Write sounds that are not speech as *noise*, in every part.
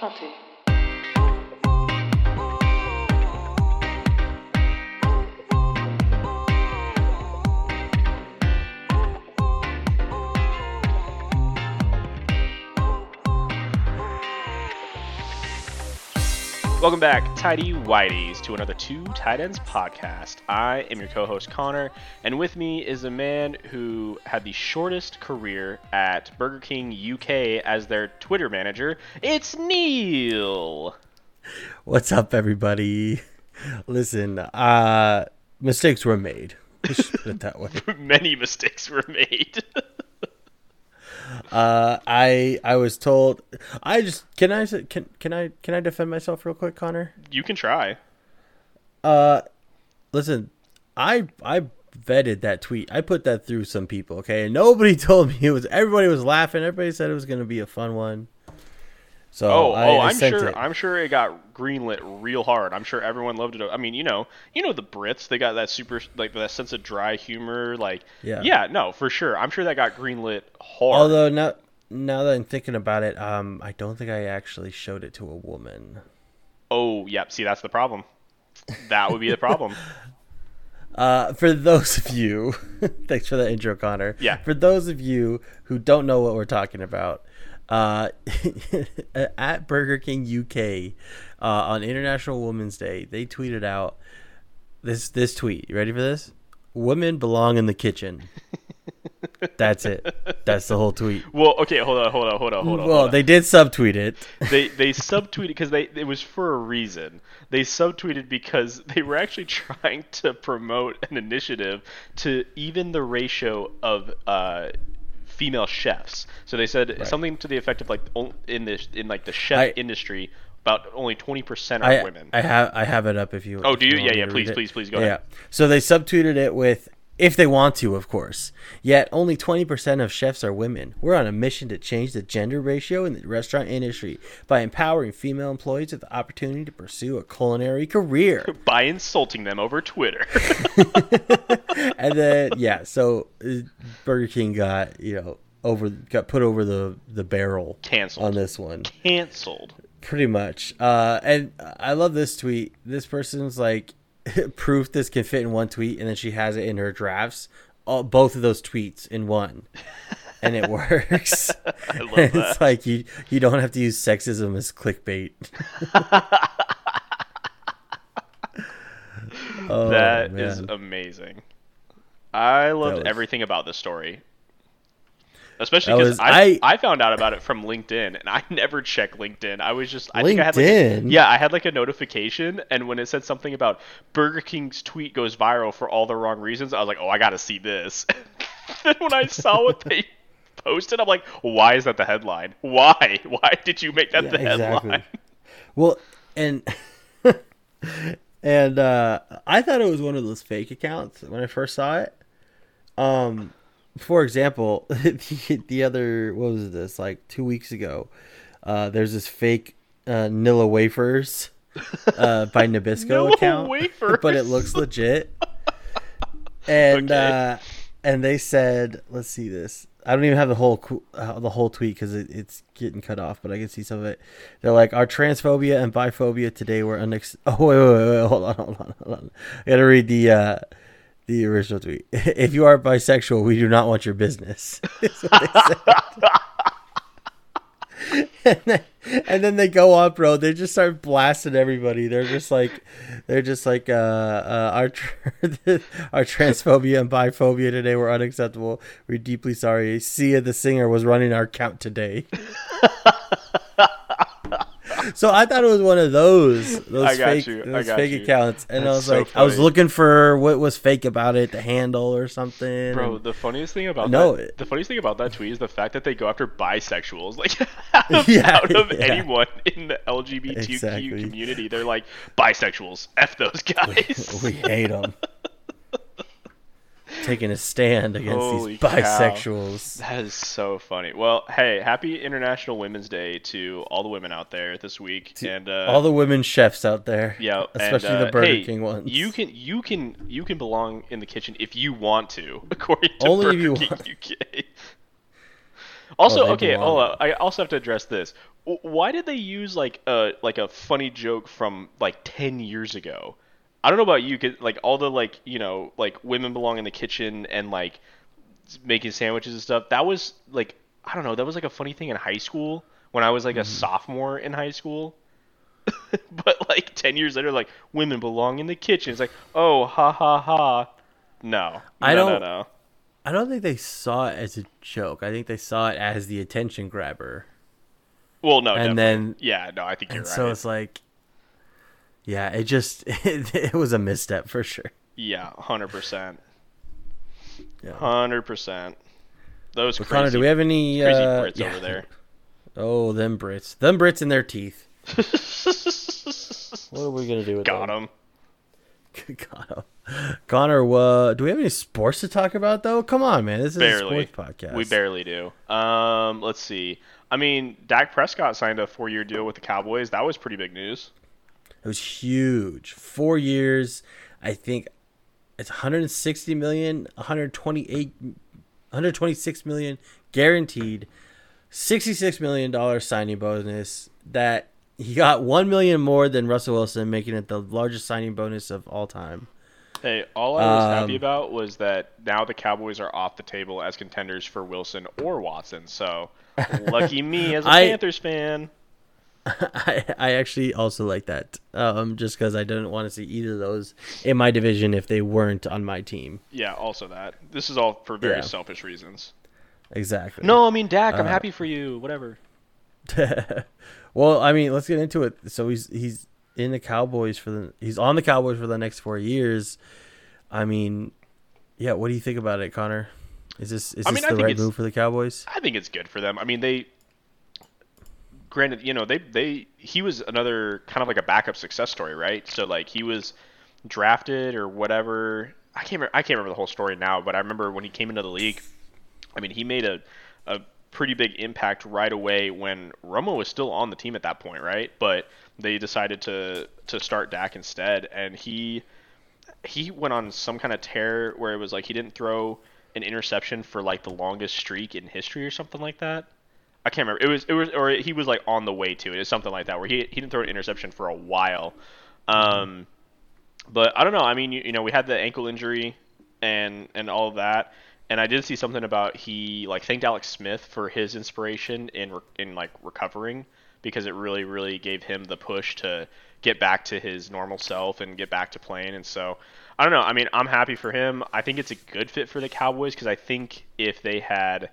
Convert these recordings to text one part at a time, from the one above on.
Enchanté. Welcome back, Tidy Whiteys, to another Two Tight Ends podcast. I am your co host, Connor, and with me is a man who had the shortest career at Burger King UK as their Twitter manager. It's Neil. What's up, everybody? Listen, uh, mistakes were made. Let's put it that way. *laughs* Many mistakes were made. *laughs* Uh, I I was told. I just can I can can I can I defend myself real quick, Connor? you can try. Uh, listen, I I vetted that tweet. I put that through some people. Okay, and nobody *laughs* told me it was. Everybody was laughing. Everybody said it was going to be a fun one. So Oh, I, oh, I'm sure. it. I'm sure it got greenlit real hard. I'm sure everyone loved it. I mean, you know, you know the Brits. They got that super, like that sense of dry humor. Like, Yeah. yeah, no, for sure. I'm sure that got greenlit hard. Although now now that I'm thinking about it, um, I don't think I actually showed it to a woman. Oh, yep. See, that's the problem. That would be the problem. *laughs* Uh, for those of you, *laughs* thanks for that intro, Connor. Yeah. For those of you who don't know what we're talking about, uh, *laughs* at Burger King UK uh, on International Women's Day, they tweeted out this this tweet. You ready for this? Women belong in the kitchen. That's it. That's the whole tweet. well, okay, hold on, hold on, hold on, hold on. Well, hold on. they did subtweet it. they they *laughs* subtweeted because they it was for a reason. They subtweeted because *laughs* they were actually trying to promote an initiative to even the ratio of uh, female chefs. So they said something to the effect of like in the in like the chef I- industry, about only twenty percent are I, women. I have I have it up if you. Want. Oh, if do you? want Yeah, yeah, please, please, please, go yeah. ahead. So they subtweeted it with if they want to, of course. Yet only 20% of chefs are women. We're on a mission to change the gender ratio in the restaurant industry by empowering female employees with the opportunity to pursue a culinary career. *laughs* by insulting them over Twitter. *laughs* and then yeah, so uh, Burger King got, you know, over got put over the the barrel Canceled. on this one. Cancelled. Pretty much. Uh, and I love this tweet. This person's like, *laughs* proof this can fit in one tweet, and then she has it in her drafts, all, both of those tweets in one, and it works. *laughs* I love *laughs* it's like you you don't have to use sexism as clickbait. oh, That is man. amazing. I loved was- everything about this story. Especially because I, I- I found out about it from LinkedIn and I *laughs* never check LinkedIn. I was just I think I had like a, LinkedIn? yeah I had like a notification and when it said something about Burger King's tweet goes viral for all the wrong reasons, I was like oh I got to see this. *laughs* then when I saw what they *laughs* posted, I'm like why is that the headline? Why why did you make that Yeah, the headline? Well, and and uh, I thought it was one of those fake accounts when I first saw it. Um, for example, *laughs* the, the other what was this like two weeks ago? Uh, there's this fake uh, Nilla wafers uh, by *laughs* Nabisco account, *laughs* but it looks legit. And Okay. uh, and they said, let's see this. I don't even have the whole uh, the whole tweet because it, it's getting cut off, but I can see some of it. They're like, our transphobia and biphobia today were unex. Oh wait, wait, wait, wait, hold on, hold on, hold on. I gotta read the uh, the original tweet. *laughs* If you are bisexual, we do not want your business. *laughs* *laughs* and, then, they go on, bro. They just start blasting everybody. They're just like, they're just like, uh, uh our our transphobia and biphobia today were unacceptable. We're deeply sorry. Sia, the singer, was running our count today. So I thought it was one of those those fake you. Those fake you. accounts, and I was so like, I was looking for what was fake about it, the handle or something. Bro, the funniest thing about No, that, it- the funniest thing about that tweet is the fact that they go after bisexuals. Like *laughs* *laughs* out of, Yeah, out of yeah. anyone in the LGBTQ Exactly. community, they're like bisexuals. F those *laughs* guys. we hate them. Taking a stand against Holy these cow. bisexuals. that is so funny. Well, hey, happy International Women's Day to all the women out there this week, and uh, All the women chefs out there, yeah, especially and, uh, the Burger hey, King ones. You can you can you can belong in the kitchen if you want to, *laughs* according to Only if Burger you King want. UK. Also, they okay. Oh, I also have to address this. Why did they use like a like a funny joke from like ten years ago? I don't know about you, 'cause, like all the like you know like women belong in the kitchen and like making sandwiches and stuff. That was like I don't know. That was like a funny thing in high school when I was like a Mm-hmm. sophomore in high school. *laughs* but like ten years later, like women belong in the kitchen. It's like oh ha ha ha. No, I no, don't- No, no. I don't think they saw it as a joke. I think they saw it as the attention grabber. Well, no, And definitely. then- yeah, no, I think you're And right. so it's like, yeah, it just it, *laughs* it was a misstep for sure. Yeah, hundred percent, Yeah. hundred percent. Those But crazy, Connor, do we have any crazy uh, Brits yeah. over there. Oh, them Brits, them Brits in their teeth. What are we gonna do with Got them? him. *laughs* Connor, Connor, uh, do we have any sports to talk about though? Come on, man, this is Barely. a sports podcast. We barely do. Um, let's see. I mean, Dak Prescott signed a four-year deal with the Cowboys. That was pretty big news. It was huge. Four years. I think it's 160 million, 128, 126 million guaranteed. 66 million dollar signing bonus. That he got one million more than Russell Wilson, making it the largest signing bonus of all time. Hey, all I was happy Um, about was that now the Cowboys are off the table as contenders for Wilson or Watson. So lucky me as a *laughs* I- Panthers fan. *laughs* I, I actually also like that, um, just because I didn't want to see either of those in my division if they weren't on my team. Yeah, also that. This is all for very Yeah. selfish reasons. Exactly. No, I mean Dak. I'm Uh, happy for you. Whatever. *laughs* well, I mean, let's get into it. So he's he's in the Cowboys for the he's on the Cowboys for the next four years. I mean, yeah. What do you think about it, Connor? Is this is I this mean, I the think right move for the Cowboys? I think it's good for them. I mean, they. Granted, you know, they they he was another kind of like a backup success story, right? So like he was drafted or whatever. I can't remember, I can't remember the whole story now, but I remember when he came into the league. I mean, he made a a pretty big impact right away when Romo was still on the team at that point, right? But they decided to to start Dak instead, and he he went on some kind of tear where it was like he didn't throw an interception for like the longest streak in history or something like that. I can't remember. It was it was or he was like on the way to it. It's something like that where he he didn't throw an interception for a while. Um, but I don't know. I mean, you, you know, we had the ankle injury and and all of that, and I did see something about he like thanked Alex Smith for his inspiration in re- in like recovering because it really really gave him the push to get back to his normal self and get back to playing. And so I don't know. I mean, I'm happy for him. I think it's a good fit for the Cowboys because I think if they had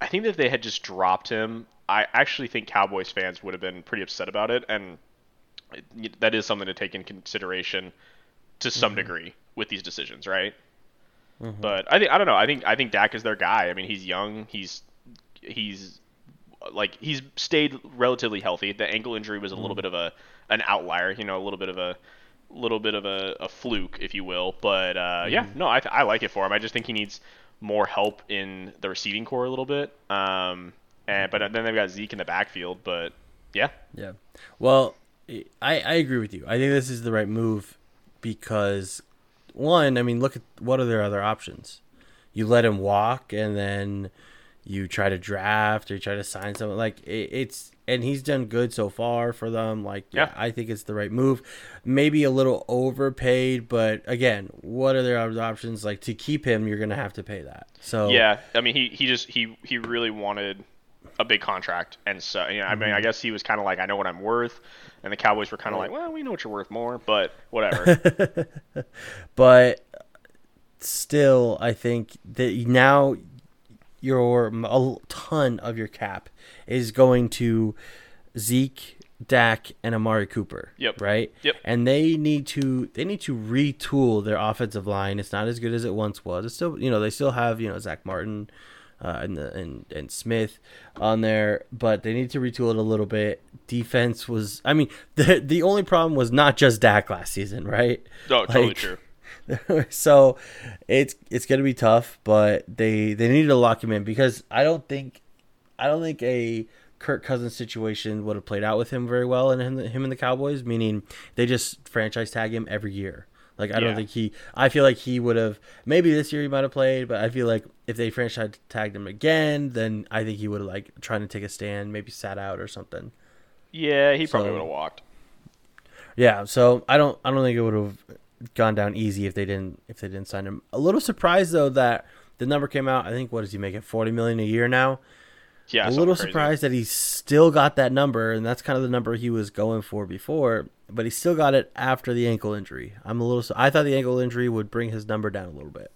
I think that if they had just dropped him, I actually think Cowboys fans would have been pretty upset about it, and it- that is something to take in consideration to some mm-hmm. degree with these decisions, right? Mm-hmm. But I think I don't know. I think I think Dak is their guy. I mean, he's young. He's he's like he's stayed relatively healthy. The ankle injury was a little mm-hmm. bit of a an outlier, you know, a little bit of a little bit of a, a fluke, if you will. But uh, yeah, no, I, I like it for him. I just think he needs more help in the receiving corps a little bit. Um, and but then they've got Zeke in the backfield. But yeah, Yeah. Well, I I agree with you. I think this is the right move because one, I mean, look at what are their other options. You let him walk, and then you try to draft or you try to sign someone. Like it, it's and he's done good so far for them. Like yeah, Yeah. I think it's the right move. Maybe a little overpaid, but again, what are their options? Like to keep him, you're gonna have to pay that. So yeah. I mean, he he just he he really wanted a big contract, and so you know, I mean, I mm-hmm. guess he was kind of like, I know what I'm worth, and the Cowboys were kind of like, well, we know what you're worth more, but whatever. *laughs* but still, I think that now your a ton of your cap is going to Zeke, Dak, and Amari Cooper. Yep. Right. Yep. And they need to they need to retool their offensive line. It's not as good as it once was. It's still you know they still have you know Zack Martin. Uh, and, the, and and Smith on there, but they need to retool it a little bit. Defense was, I mean, *laughs* the the only problem was not just Dak last season, right? no, totally Like, true. *laughs* so it's it's gonna be tough, but they they need to lock him in because I don't think I don't think a Kirk Cousins situation would have played out with him very well and him him and the Cowboys. Meaning they just franchise tag him every year. Like I Yeah. don't think he. I feel like he would have maybe this year he might have played, but I feel like if they franchise tagged him again, then I think he would have like trying to take a stand, maybe sat out or something. Yeah, he probably So- would have walked. Yeah, so I don't I don't think it would have gone down easy if they didn't if they didn't sign him. A little surprised though that the number came out. I think what does he make it forty million a year now? Yeah, a little crazy. surprised that he still got that number, and that's kind of the number he was going for before. But he still got it after the ankle injury. I'm a little. I thought the ankle injury would bring his number down a little bit.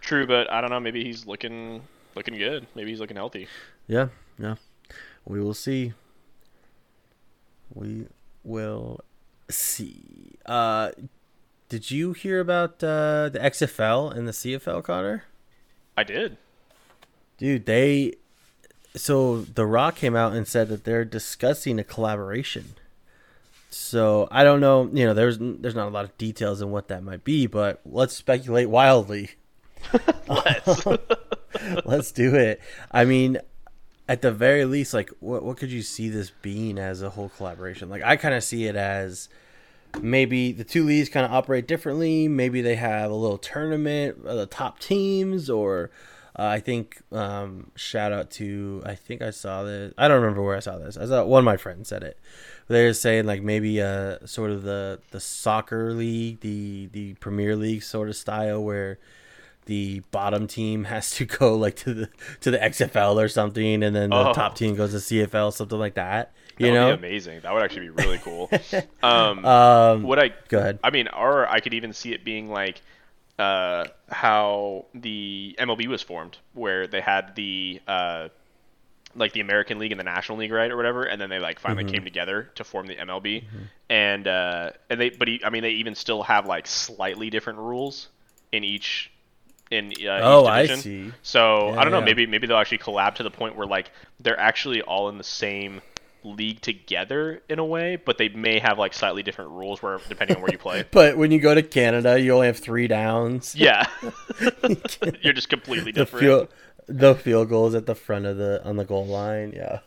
True, but I don't know. Maybe he's looking looking good. Maybe he's looking healthy. Yeah, yeah. We will see. We will see. Uh, did you hear about uh, the XFL and the CFL, Connor? I did. Dude, they. So The Rock came out and said that they're discussing a collaboration. So I don't know. You know, there's there's not a lot of details in what that might be, but let's speculate wildly. *laughs* Let's. *laughs* Let's do it. I mean, at the very least, like, what what could you see this being as a whole collaboration? Like, I kind of see it as maybe the two leagues kind of operate differently. Maybe they have a little tournament of the top teams, or uh, I think um, shout out to I think I saw this. I don't remember where I saw this. I saw one of my friends said it. They're saying like maybe uh sort of the the soccer league, the the Premier League sort of style where the bottom team has to go like to the to the XFL or something, and then the Oh. top team goes to CFL, something like that. That You would know, be amazing. That would actually be really cool. *laughs* um, um, what I go ahead. I mean, or I could even see it being like uh, how the MLB was formed, where they had the uh, like the American League and the National League, right, or whatever, and then they like finally Mm-hmm. came together to form the MLB, and uh, and they, but he, I mean, they even still have like slightly different rules in each in uh, Oh, I see. So Yeah, I don't know. yeah. Maybe maybe they'll actually collab to the point where like they're actually all in the same league together in a way, but they may have like slightly different rules where depending on where you play. *laughs* But when you go to Canada, you only have three downs. *laughs* Yeah, *laughs* you're just completely the different. field the field goals at the front of the on the goal line. Yeah.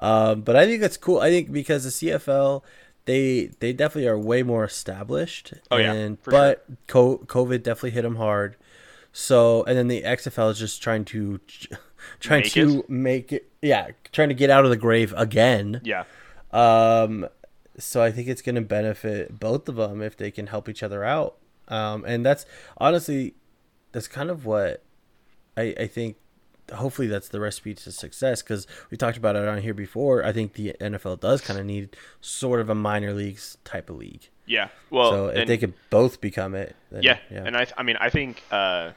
um, but I think that's cool. I think because the CFL, they they definitely are way more established. Oh, yeah, and, but co- COVID definitely hit them hard. So and then the XFL is just trying to trying Make to it? make it. Yeah, trying to get out of the grave again. Yeah, Um, so I think it's going to benefit both of them if they can help each other out. Um, and that's honestly, that's kind of what I, I think. Hopefully, that's the recipe to success because we talked about it on here before. I think the NFL does kind of need sort of a minor leagues type of league. yeah. Well, so if and- they could both become it, then, yeah, yeah, and I, I mean, I think, uh,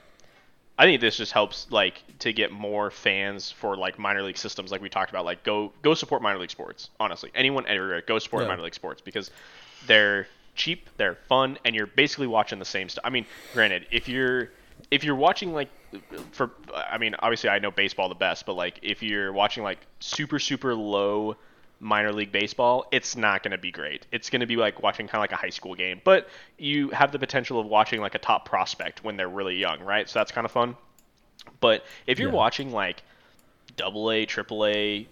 I think this just helps like to get more fans for like minor league systems, like we talked about. Like, go go support minor league sports. Honestly, anyone everywhere, go support Yeah. minor league sports because they're cheap, they're fun, and you're basically watching the same stuff. I mean, granted, if you're if you're watching like for I mean, obviously I know baseball the best, but like if you're watching like super super low minor league baseball, it's not going to be great. It's going to be like watching kind of like a high school game, but you have the potential of watching like a top prospect when they're really young, right? So that's kind of fun. But if you're Yeah. watching like double A, triple A,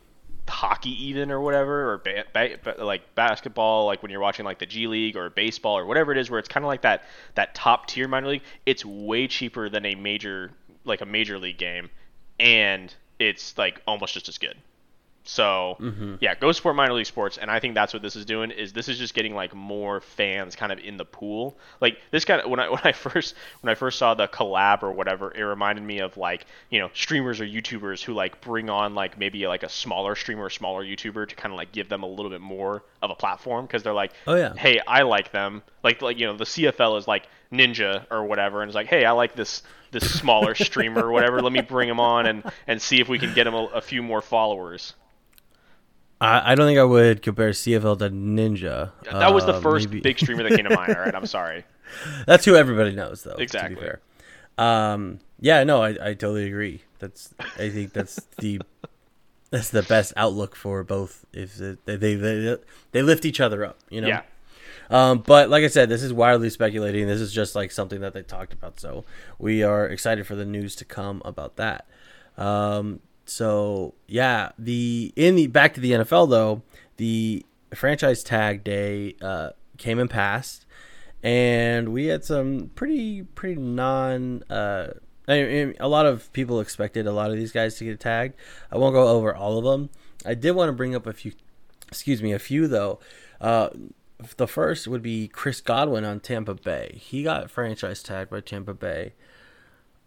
hockey even or whatever, or ba- ba- like basketball, like when you're watching like the G League or baseball or whatever it is, where it's kind of like that that top tier minor league, it's way cheaper than a major like a major league game, and it's like almost just as good. So mm-hmm. yeah, go support minor league sports, and I think that's what this is doing. Is this is just getting like more fans kind of in the pool. Like this kind of when I *laughs* when I first when I first saw the collab or whatever, it reminded me of like you know streamers or YouTubers who like bring on like maybe like a smaller streamer or smaller YouTuber to kind of like give them a little bit more of a platform because they're like, Oh, yeah. hey, I like them. Like like you know the CFL is like Ninja or whatever, and it's like, hey, I like this this smaller *laughs* streamer or whatever. Let me bring him on and and see if we can get him a, a few more followers. I, I don't think I would compare CFL to Ninja. That was the Uh, first maybe- big streamer that came to mind. All right, I'm sorry. *laughs* That's who everybody knows, though. Exactly. Fair. Um, yeah, no, I, I totally agree. That's I think that's *laughs* the that's the best outlook for both. If they they they, they lift each other up, you know. Yeah, Um, but like I said, this is wildly speculating. This is just like something that they talked about. So we are excited for the news to come about that. Um, so yeah, the in the back to the NFL though, the franchise tag day uh, came and passed, and we had some pretty pretty non. Uh, I mean, a lot of people expected a lot of these guys to get tagged. I won't go over all of them. I did want to bring up a few. Excuse me, a few though. Uh, the first would be Chris Godwin on Tampa Bay. He got franchise tagged by Tampa Bay.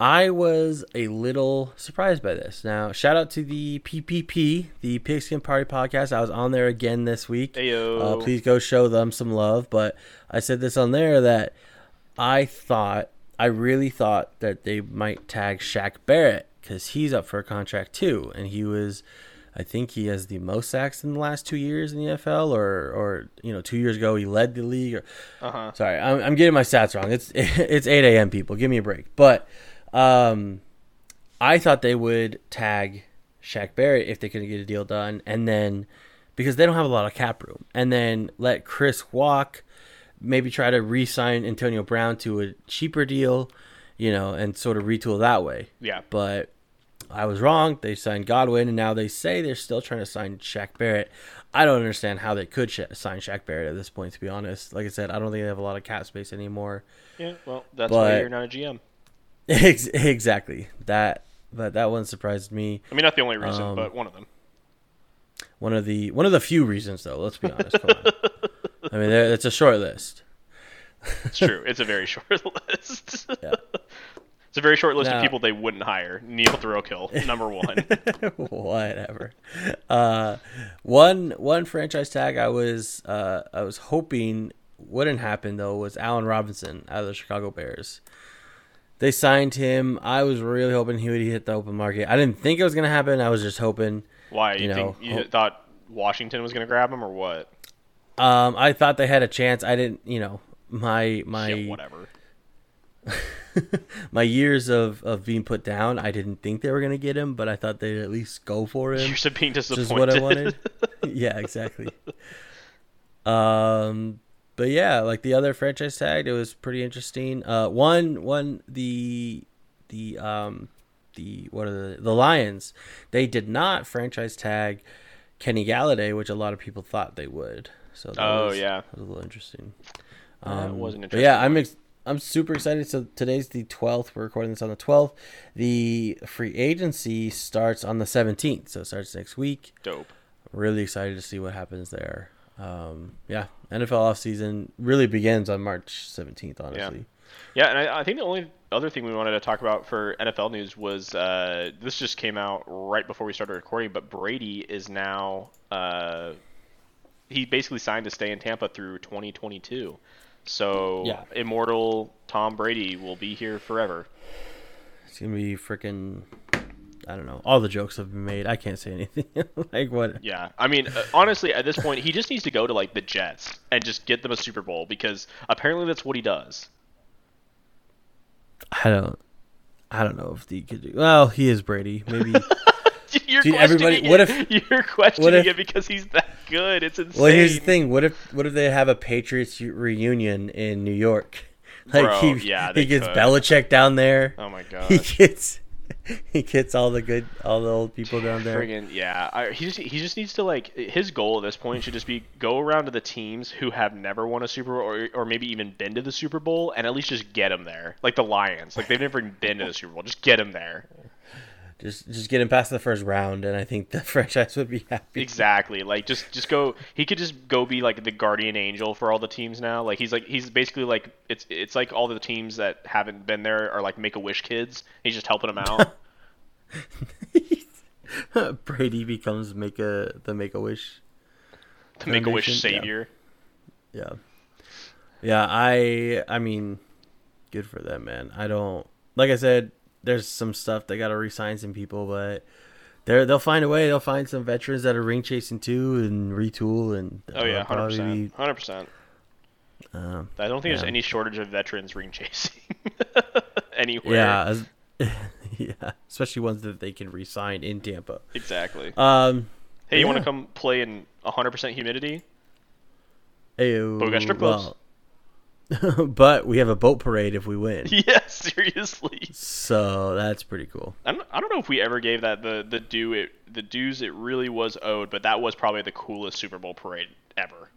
I was a little surprised by this. Now, shout out to the PPP, the Pigskin Party podcast. I was on there again this week. Uh, please go show them some love. But I said this on there that I thought, I really thought that they might tag Shaq Barrett because he's up for a contract too, and he was. I think he has the most sacks in the last two years in the NFL, or or you know, two years ago he led the league. Or, Uh-huh. Sorry, I'm, I'm getting my stats wrong. It's *laughs* it's 8 a.m. People, give me a break. But um, I thought they would tag Shaq Barrett if they could get a deal done, and then because they don't have a lot of cap room, and then let Chris walk, maybe try to re-sign Antonio Brown to a cheaper deal, you know, and sort of retool that way. Yeah. But I was wrong. They signed Godwin, and now they say they're still trying to sign Shaq Barrett. I don't understand how they could sh- sign Shaq Barrett at this point. To be honest, like I said, I don't think they have a lot of cap space anymore. Yeah. Well, that's why you're not a GM. Ex- exactly that, but that one surprised me. I mean, not the only reason, Um, but one of them. One of the one of the few reasons, though. Let's be honest. *laughs* I mean, it's a short list. It's true. it's a very short *laughs* list. Yeah. It's a very short list Now- of people they wouldn't hire. Neil Throkill, *laughs* number one. Whatever. Uh, one one franchise tag I was uh, I was hoping wouldn't happen though was Allen Robinson out of the Chicago Bears. They signed him. I was really hoping he would hit the open market. I didn't think it was gonna happen. I was just hoping. Why? You, You think know, you hope- thought Washington was going to grab him, or what? Um, I thought they had a chance. I didn't. You know, my my yeah, whatever. *laughs* my years of, of being put down, I didn't think they were gonna get him, but I thought they'd at least go for him. Years of being disappointed. is what I wanted. *laughs* yeah, exactly. Um, but yeah, like the other franchise tag, it was pretty interesting. Uh, one, one, the, the, um, the what are the the Lions? They did not franchise tag Kenny Golladay, which a lot of people thought they would. So that Oh, was, yeah. that was a little interesting. That was an Um, But yeah, I'm ex- I'm super excited. So today's the 12th. We're recording this on the 12th. The free agency starts on the 17th, so it starts next week. Dope. Really excited to see what happens there. Um, yeah, NFL offseason really begins on March 17th. Honestly, Yeah, and I, I think the only other thing we wanted to talk about for NFL news was uh, this just came out right before we started recording, but Brady is now uh, he basically signed to stay in Tampa through 2022. So Yeah. immortal Tom Brady will be here forever. it's gonna be freaking. I don't know. All the jokes have been made. I can't say anything. *laughs* like what? Yeah, I mean, uh, honestly, at this point, he just needs to go to like the Jets and just get them a Super Bowl because apparently that's what he does. I don't. I don't know if he could do. Well, he is Brady. Maybe. *laughs* You're Dude, questioning everybody- it. what if- you're questioning if- it because he's that good? It's insane. Well, here's the thing. What if what if they have a Patriots reunion in New York? *laughs* Like Bro, he yeah, he gets could. Belichick down there. Oh my god, he gets *laughs* he gets all the good all the old people down there. Friggin' yeah, I, he just he just needs to like his goal at this point should just be go around to the teams who have never won a Super Bowl or, or maybe even been to the Super Bowl and at least just get them there, like the Lions, like they've never been to the Super Bowl, just get them there. Just just get him past the first round, and I think the *laughs* franchise would be happy. Exactly, like just just go. He could just go be like the guardian angel for all the teams now. Like he's like he's basically like it's it's like all the teams that haven't been there are like Make a Wish kids. He's just helping them out. *laughs* *laughs* Brady becomes make a the Make a Wish. to Make a Wish Foundation, yeah. savior. Yeah, yeah. I I mean, good for them, man. I don't like I said. There's some stuff they got to resign some people, but they're they'll find a way. They'll find some veterans that are ring chasing too and retool and. Oh yeah, hundred percent, hundred percent. um, I don't think there's any shortage of veterans ring chasing *laughs* anywhere. Yeah, *laughs* yeah, especially ones that they can re-sign in Tampa. exactly. Um, hey, you want to come play in 100% humidity? But we got strip clubs. well, *laughs* but we have a boat parade if we win, *laughs* Yeah, seriously. so that's pretty cool. I don't, I don't know if we ever gave that the the due it the dues it really was owed, but that was probably the coolest Super Bowl parade ever.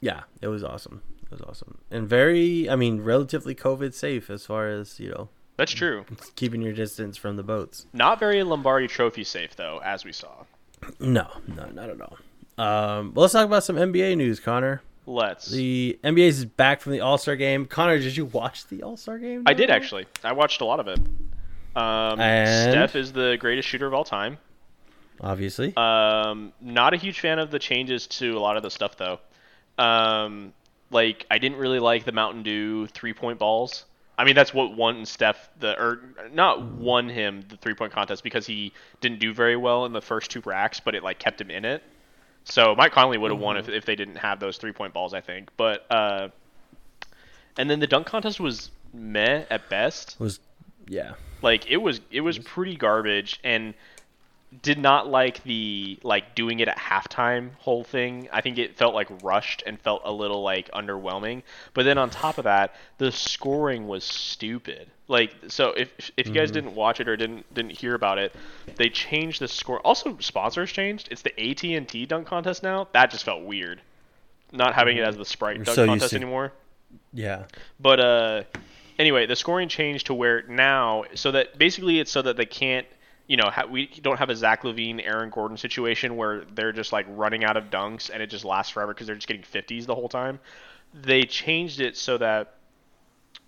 Yeah, it was awesome. It was awesome. And very, I mean, relatively COVID safe as far as, you know, That's true. *laughs* keeping your distance from the boats. Not very Lombardi Trophy safe though, as we saw. No, no, not at all. Um, well, let's talk about some NBA news, Connor. Let's. The NBA is back from the All Star game. Connor, did you watch the All Star game? I did actually. I watched a lot of it. Um? Steph is the greatest shooter of all time. Obviously. Um, not a huge fan of the changes to a lot of the stuff though. Um, like I didn't really like the Mountain Dew three point balls. I mean that's what won Steph the or not won him the three point contest because he didn't do very well in the first two racks, but it like kept him in it. So Mike Conley would have won if, if they didn't have those three point balls, I think. But uh, and then the dunk contest was meh at best. was yeah. Like it was it was pretty garbage and did not like the like doing it at halftime whole thing. I think it felt like rushed and felt a little like underwhelming. But then on top of that, the scoring was stupid. Like so if if you guys didn't watch it or didn't didn't hear about it, they changed the score. Also sponsors changed. It's the AT&T dunk contest now. That just felt weird. Not having it as the Sprite We're dunk so contest to- anymore. Yeah. But uh, anyway, the scoring changed to where now, so that basically it's so that they can't, you know, ha- we don't have a Zach LaVine, Aaron Gordon situation where they're just like running out of dunks and it just lasts forever because they're just getting 50s the whole time. They changed it so that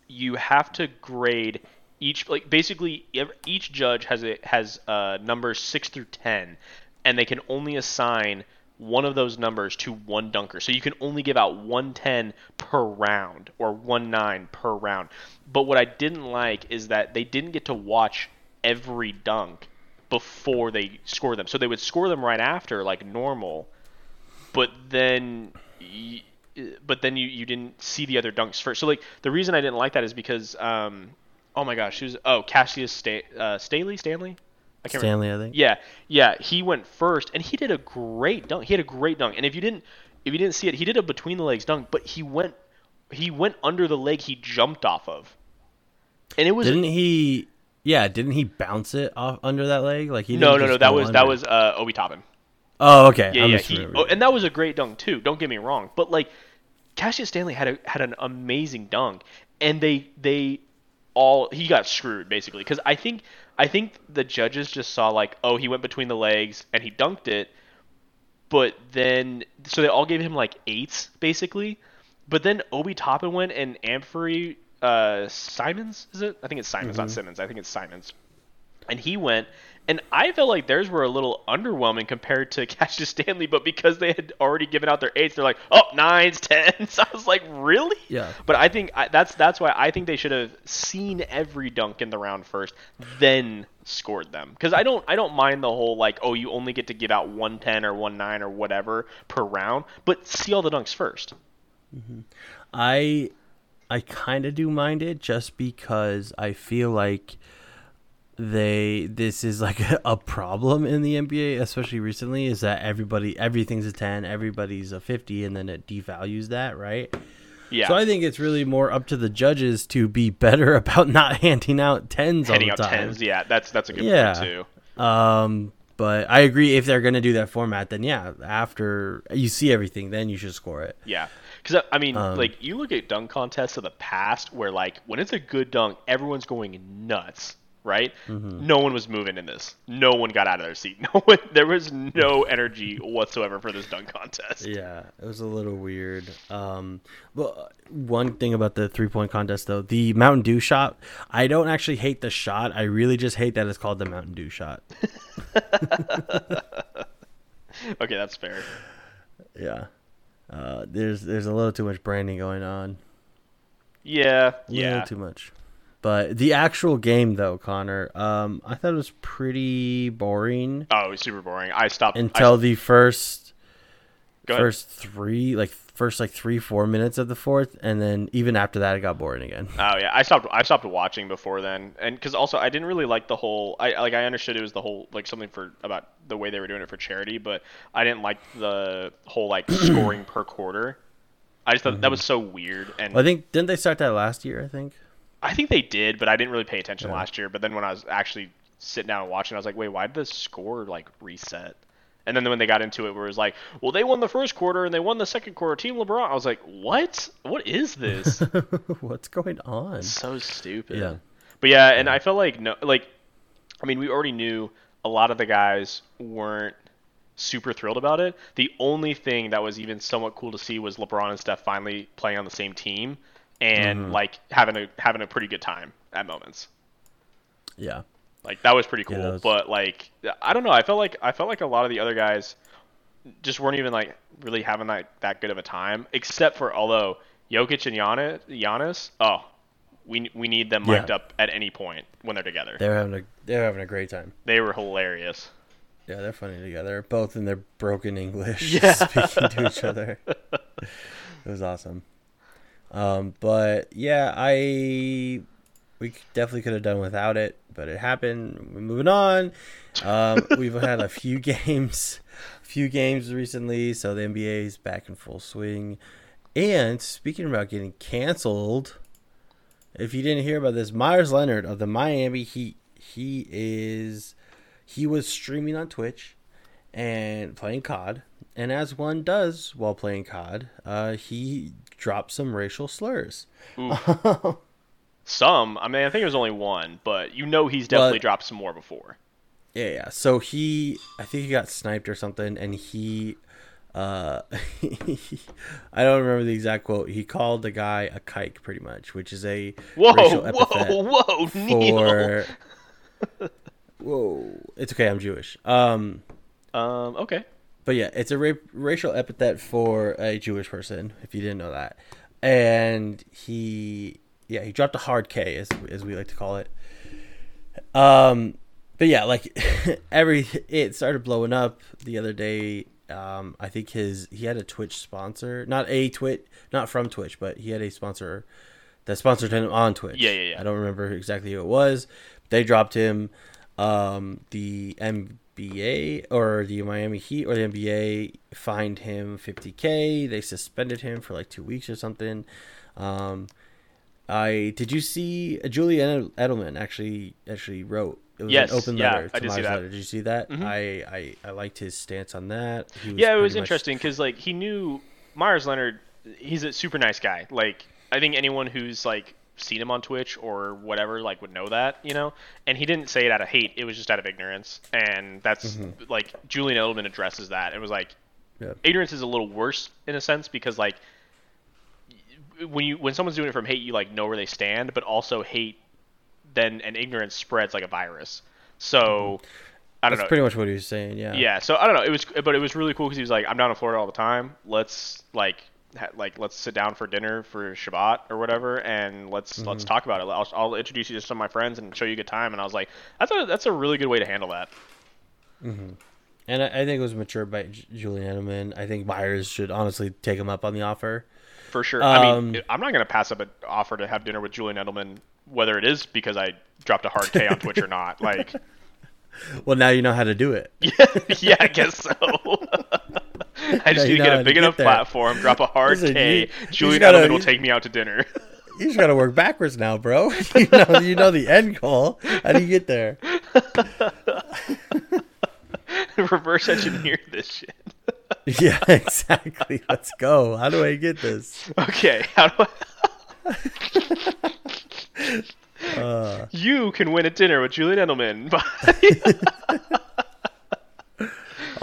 you have to grade each like basically each judge has a has uh, numbers six through ten, and they can only assign one of those numbers to one dunker. So you can only give out one ten per round or one nine per round. But what I didn't like is that they didn't get to watch every dunk before they score them. So they would score them right after like normal, but then y- but then you, you didn't see the other dunks first. So like the reason I didn't like that is because um oh my gosh, who's oh Cassius Sta- uh, Staley Stanley. I can't remember. Stanley, I think. Yeah, yeah, he went first, and he did a great dunk. He had a great dunk, and if you didn't, if you didn't see it, he did a between the legs dunk, but he went, he went under the leg he jumped off of, and it was Didn't he? Yeah, didn't he bounce it off under that leg? Like he? no, no, no, that was that was uh, Obi Toppin. Oh, okay. Yeah, I'm yeah, he, oh, and that was a great dunk too. Don't get me wrong, but like Cassius Stanley had a had an amazing dunk, and they they all he got screwed basically because I think I think the judges just saw like oh he went between the legs and he dunked it, but then so they all gave him like eights basically, but then Obi Toppin went and Anfernee uh, Simons is it? I think it's Simons, not Simmons. I think it's Simons and he went and I felt like theirs were a little underwhelming compared to *laughs* Cassius Stanley, but because they had already given out their eights, they're like, oh, nines, *laughs* tens. I was like, really? Yeah. But I think I, that's that's why I think they should have seen every dunk in the round first, then scored them. Because I don't I don't mind the whole like, oh, you only get to give out one ten or one nine or whatever per round, but see all the dunks first. mm-hmm. I I kind of do mind it just because I feel like they this is like *laughs* a problem in the NBA, especially recently, is that everybody everything's a ten, everybody's a fifty, and then it devalues that, right? Yeah. So I think it's really more up to the judges to be better *laughs* about not handing out tens Heading all out the time. tens, yeah, that's that's a good Yeah. point too. Um, but I agree if they're gonna do that format, then yeah, after you see everything, then you should score it. Yeah, because I mean, Um, like you look at dunk contests of the past, where like when it's a good dunk, everyone's going nuts, right? Mm-hmm. No one was moving in this. No one got out of their seat. *laughs* No one. There was no *laughs* energy whatsoever for this dunk contest. Yeah, it was a little weird. Um, well, one thing about the three point contest though, the Mountain Dew shot, I don't actually hate the shot. I really just hate that it's called the Mountain Dew shot. *laughs* Okay, that's fair. Yeah, uh, there's there's a little too much branding going on. Yeah, A little yeah. too much. But the actual game though, Connor, um, I thought it was pretty boring Oh, it was super boring. I stopped until I, the first first three like first like three four minutes of the fourth, and then even after that, it got boring again. *laughs* Oh yeah, I stopped. I stopped watching before then, and because also I didn't really like the whole. I like I understood it was the whole like something for about the way they were doing it for charity, but I didn't like the whole like *clears throat* scoring per quarter. I just thought that was mm-hmm. so weird, and Well, I think didn't they start that last year? I think. I think they did, but I didn't really pay attention Yeah. last year. But then when I was actually sitting down and watching, I was like, wait, why did the score like reset? And then when they got into it, where it was like, well, they won the first quarter and they won the second quarter. Team LeBron. I was like, what? What is this? *laughs* What's going on? so stupid. Yeah. But yeah, and I felt like no, like, I mean, we already knew a lot of the guys weren't super thrilled about it. The only thing that was even somewhat cool to see was LeBron and Steph finally playing on the same team and Mm-hmm. like having a having a pretty good time at moments. Yeah. Like that was pretty cool. that was- But like I don't know, I felt like I felt like a lot of the other guys just weren't even like really having that that good of a time, except for although Jokic and Giannis, Giannis oh, we we need them Yeah. mic'd up at any point when they're together. They're having a they're having a great time. They were hilarious. Yeah, they're funny together. Both in their broken English, Yeah. *laughs* speaking to each other. It was awesome. Um, but yeah, I we definitely could have done without it, but it happened. We're moving on. Um, *laughs* we've had a few games, a few games recently, so the NBA is back in full swing. And speaking about getting canceled, if you didn't hear about this, Meyers Leonard of the Miami Heat, he is he was streaming on Twitch and playing COD. And as one does while playing COD, uh, he dropped some racial slurs. *laughs* Some, I mean, I think it was only one, but you know he's definitely But- dropped some more before. Yeah, yeah. So he, I think he got sniped or something, and he, uh, *laughs* I don't remember the exact quote. He called the guy a kike, pretty much, which is a Whoa, whoa, whoa, Neil. for. *laughs* Whoa, it's okay. I'm Jewish. Um, Um, okay. But yeah, it's a ra- racial epithet for a Jewish person, if you didn't know that. And he, yeah, he dropped a hard K, as as we like to call it. Um, but yeah, like *laughs* every it started blowing up the other day. Um, I think his he had a Twitch sponsor, not a Twitch, not from Twitch, but he had a sponsor that sponsored him on Twitch. Yeah, yeah, yeah. I don't remember exactly who it was. They dropped him. Um, the NBA or the Miami Heat or the NBA fined him 50k. They suspended him for like two weeks or something. Um, I did you see uh, Julian Edelman actually actually wrote it was Yes, an open yeah, letter I to did see that. Mm-hmm. Letter. Did you see that? I, I I liked his stance on that. He Yeah, it was interesting because like he knew Meyers Leonard. He's a super nice guy. Like I think anyone who's like seen him on Twitch or whatever like would know that, you know. And he didn't say it out of hate. It was just out of ignorance. And that's like Julian Edelman addresses that. It was like Yeah. ignorance is a little worse in a sense because like when you when someone's doing it from hate, you like know where they stand, but also hate then and ignorance spreads like a virus. So mm-hmm. I don't know. That's know. pretty much what he was saying. Yeah. Yeah, so I don't know. It was, but it was really cool because he was like, "I'm down in Florida all the time. Let's like, ha- like, let's sit down for dinner for Shabbat or whatever, and let's let's mm-hmm. talk about it. I'll, I'll introduce you to some of my friends and show you a good time." And I was like, "That's a that's a really good way to handle that." Mm-hmm. And I, I think it was matured by J- Julian Edelman. I think Meyers should honestly take him up on the offer. For sure. I Um, mean, I'm not gonna pass up an offer to have dinner with Julian Edelman, whether it is because I dropped a hard K on Twitch or not. *laughs* Like, Well, now you know how to do it. yeah, *laughs* yeah, I guess so. *laughs* I just need to get a big enough platform, drop a hard Listen, K. you- Julian Edelman will take me out to dinner. You just got to work backwards now, bro. you know, you know the end goal. How do you get there? *laughs* reverse engineer this shit. *laughs* Yeah, exactly. Let's go. How do I get this? Okay, how do I... *laughs* Uh, you can win a dinner with Julian Edelman.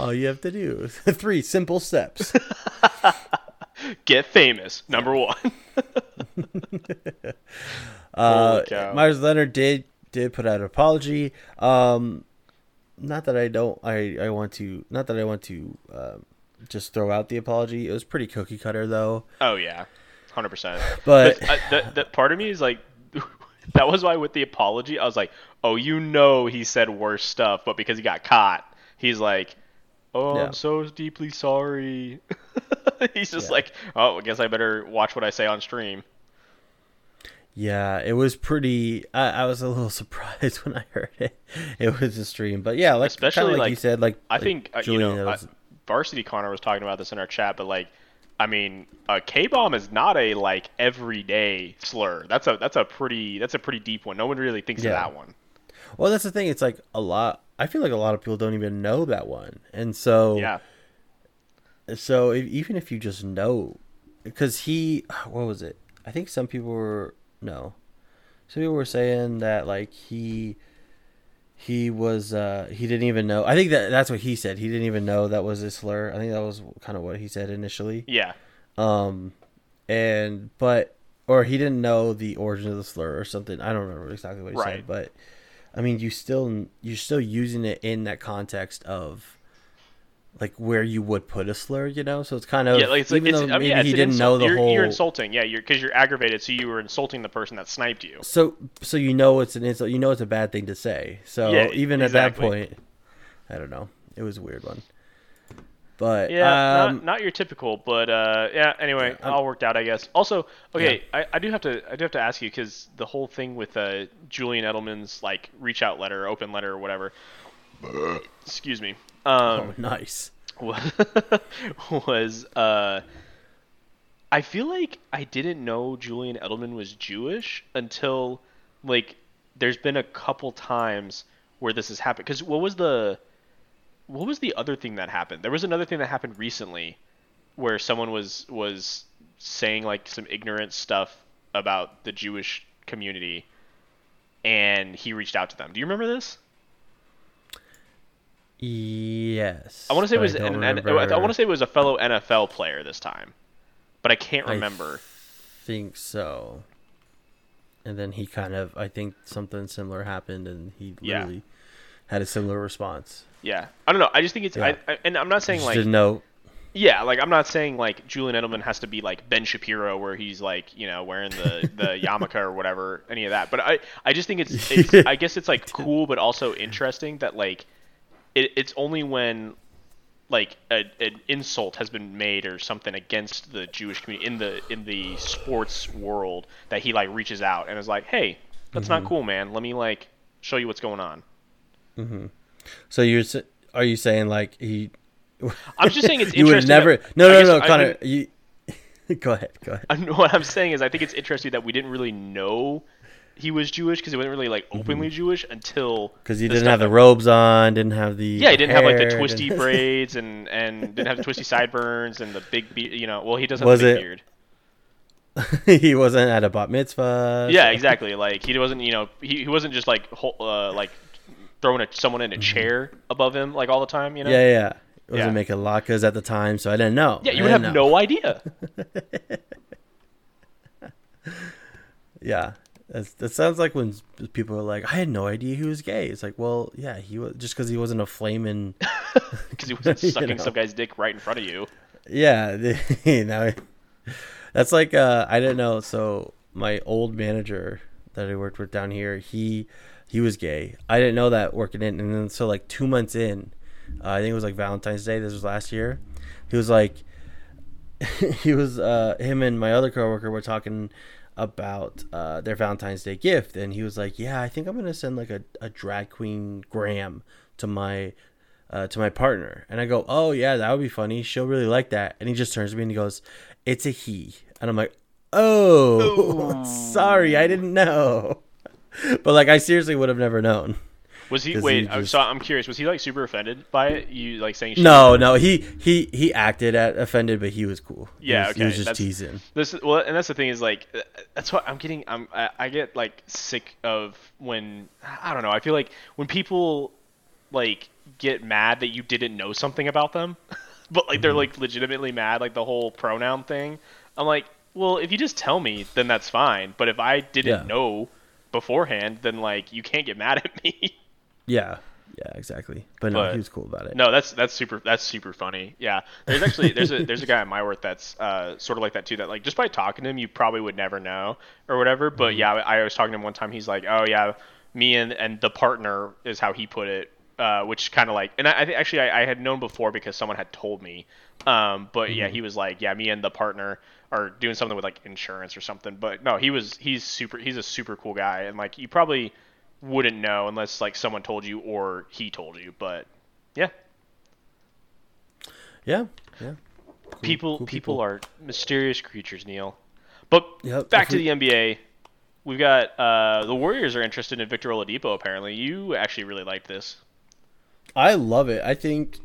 all you have to do three simple steps. Get famous, number one. Uh. Meyers Leonard did did put out an apology. Um, not that I don't. I I want to. Not that I want to. Um, just throw out the apology. It was pretty cookie cutter though. oh yeah, hundred percent. But- But uh, that that part of me is like, *laughs* that was why with the apology, I was like, oh, you know, he said worse stuff, but because he got caught, he's like, oh, Yeah. I'm so deeply sorry. *laughs* he's just Yeah. like, oh, I guess I better watch what I say on stream. Yeah, it was pretty. I, I was a little *laughs* surprised when I heard it. It was a stream, but yeah, like Especially, like, like, you said, like I like think uh, you know, uh, Edelman- Varsity Connor was talking about this in our chat, but like, I mean, a K bomb is not a like everyday slur. That's a that's a pretty that's a pretty deep one. No one really thinks Yeah. of that one. Well, that's the thing. It's like a lot. I feel like a lot of people don't even know that one, and so Yeah. So if, even if you just know, because he, what was it? I think some people were no, some people were saying that like he, he was uh he didn't even know. I think that that's what he said. He didn't even know that was a slur. I think that was kind of what he said initially. Yeah. Um, and but or he didn't know the origin of the slur or something. I don't remember exactly what he Right. said, but I mean, you still you're still using it in that context of like where you would put a slur, you know. So it's kind of Yeah, like it's even it's, though I mean, maybe yeah, it's he didn't know insult. the you're, whole. You're insulting, yeah, you're because you're aggravated, so you were insulting the person that sniped you. So so you know it's an insult. You know it's a bad thing to say. So Yeah, even exactly. at that point, I don't know. It was a weird one. But Yeah, um, not, not your typical, but uh, yeah. Anyway, I'm- all worked out, I guess. Also, okay, I, I do have to I do have to ask you because the whole thing with uh, Julian Edelman's like reach out letter, open letter, or whatever. excuse me. Um, oh, nice. was *laughs* was uh I feel like I didn't know Julian Edelman was Jewish until like there's been a couple times where this has happened cuz what was the what was the other thing that happened? There was another thing that happened recently where someone was was saying like some ignorant stuff about the Jewish community and he reached out to them. Do you remember this? Yes. I want to say it was don't an, an, I want to say it was a fellow NFL player this time, but I can't I remember. think so. And then he kind of, I think something similar happened, and he Yeah. literally had a similar response. yeah, I don't know. I just think it's, Yeah. I, I, and I'm not saying Just like, didn't know. yeah, like I'm not saying like Julian Edelman has to be like Ben Shapiro, where he's like, you know, wearing the the *laughs* yarmulke or whatever, any of that. But I, I just think it's, it's *laughs* I guess it's like cool, but also interesting that like, it, it's only when like a, an insult has been made or something against the Jewish community in the in the sports world that he like reaches out and is like, hey, that's Mm-hmm. not cool, man. Let me like show you what's going on. So you're, are you saying like he? *laughs* I'm just saying it's *laughs* you would never. that- no, I no, no, Connor. You. *laughs* go ahead. Go ahead. I'm- what I'm saying is I think it's interesting that we didn't really know he was Jewish because he wasn't really like openly Jewish until Because he didn't have the robes on, didn't have the. Yeah, he didn't have like the twisty *laughs* braids and and didn't have the twisty sideburns and the big be- you know. Well, he does have Was a big it- beard. *laughs* he wasn't at a bat mitzvah. Yeah, so- exactly. Like he wasn't, you know, he, he wasn't just like uh, like throwing a, someone in a chair above him like all the time, you know. Mm-hmm. Yeah, yeah. It wasn't Yeah. making latkes at the time, so I didn't know. Yeah, you would have know. no idea. *laughs* Yeah, That's, that sounds like when people are like, "I had no idea he was gay." It's like, well, yeah, he was just because he wasn't a flaming. *laughs* because he *laughs* wasn't You sucking know. some guy's dick right in front of you. Yeah, *laughs* you know, that's like uh, I didn't know. So my old manager that I worked with down here, he he was gay. I didn't know that working in, and then so like two months in, uh, I think it was like Valentine's Day. This was last year. He was like, he was uh, him and my other coworker were talking about uh, their Valentine's Day gift, and he was like, "Yeah, I think I'm gonna send like a, a drag queen gram to my uh, to my partner." And I go, "Oh yeah, that would be funny. She'll really like that." And he just turns to me and he goes, "It's a he," and I'm like, "Oh, *laughs* sorry, I didn't know." *laughs* but like, I seriously would have never known. Was he? Wait, he I'm so I'm curious. Was he like super offended by it? You like saying? No, no, he he he acted at offended, but he was cool. He Yeah, was- he was just that's- teasing. This well, and that's the thing is like uh, that's what I'm getting. I'm I, I get like sick of when I don't know. I feel like when people like get mad that you didn't know something about them, *laughs* but like Mm-hmm. they're like legitimately mad, like the whole pronoun thing. I'm like, well, if you just tell me, then that's fine. But if I didn't Yeah. know beforehand, then like you can't get mad at *laughs* me. Yeah, yeah, exactly. But no, But- he was cool about it. No, that's that's super that's super funny. Yeah, there's actually there's a there's a guy at my work that's uh, sort of like that too. That like just by talking to him, you probably would never know or whatever. But Mm-hmm. yeah, I was talking to him one time. He's like, oh yeah, me and and the partner is how he put it. Uh, which kind of like, and I, I think actually I, I had known before because someone had told me. Um, but yeah, Mm-hmm. he was like, yeah, me and the partner are doing something with like insurance or something. But no, he was he's super he's a super cool guy, and like you probably wouldn't know unless like someone told you or he told you. But yeah, Yeah, yeah. Cool- people cool people are mysterious creatures, Neil. But Yep, back to we- the NBA. We've got uh, the Warriors are interested in Victor Oladipo. Apparently, you actually really liked this. I love it. I think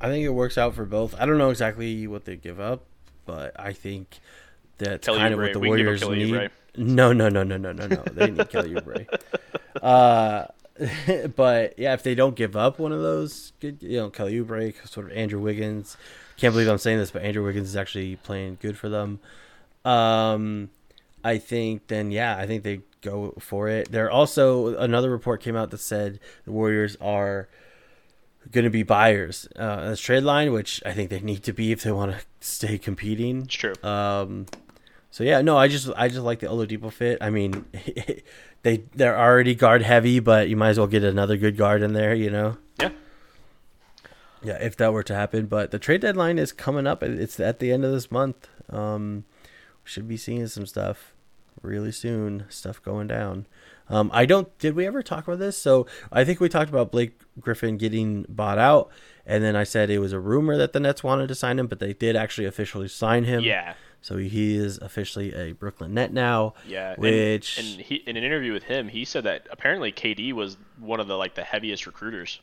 I think it works out for both. I don't know exactly what they give up, but I think that's Kelly kind of what the We can give up Warriors need. Oubre. No, no, no, no, no, no, no. They need Kelly Oubre. Uh, *laughs* but yeah, if they don't give up one of those, good, you know, Kelly Oubre, sort of Andrew Wiggins. Can't believe I'm saying this, but Andrew Wiggins is actually playing good for them. Um, I think then yeah, I think they go for it. There also another report came out that said the Warriors are going to be buyers uh, as trade line, which I think they need to be if they want to stay competing. It's true. Um, so yeah, no, I just I just like the Oladipo fit. I mean, *laughs* they they're already guard heavy, but you might as well get another good guard in there, you know. Yeah. Yeah, if that were to happen, but the trade deadline is coming up. It's at the end of this month. Um, we should be seeing some stuff really soon. Stuff going down. Um, I don't. Did we ever talk about this? So I think we talked about Blake Griffin getting bought out, and then I said it was a rumor that the Nets wanted to sign him, but they did actually officially sign him. Yeah. So he is officially a Brooklyn Net now. Yeah, Which and, he in an interview with him, he said that apparently KD was one of the like the heaviest recruiters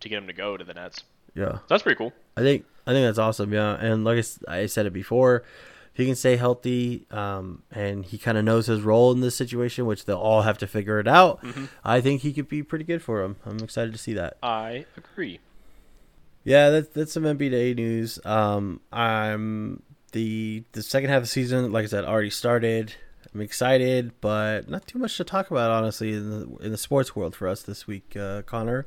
to get him to go to the Nets. yeah, So that's pretty cool. I think I think that's awesome. Yeah, and like I said it before, if he can stay healthy, um, and he kind of knows his role in this situation, which they'll all have to figure it out. Mm-hmm. I think he could be pretty good for him. I'm excited to see that. I agree. Yeah, that's that's some NBA news. Um, I'm the the second half of the season, like I said, already started. I'm excited, but not too much to talk about, honestly, in the in the sports world for us this week, uh, Connor.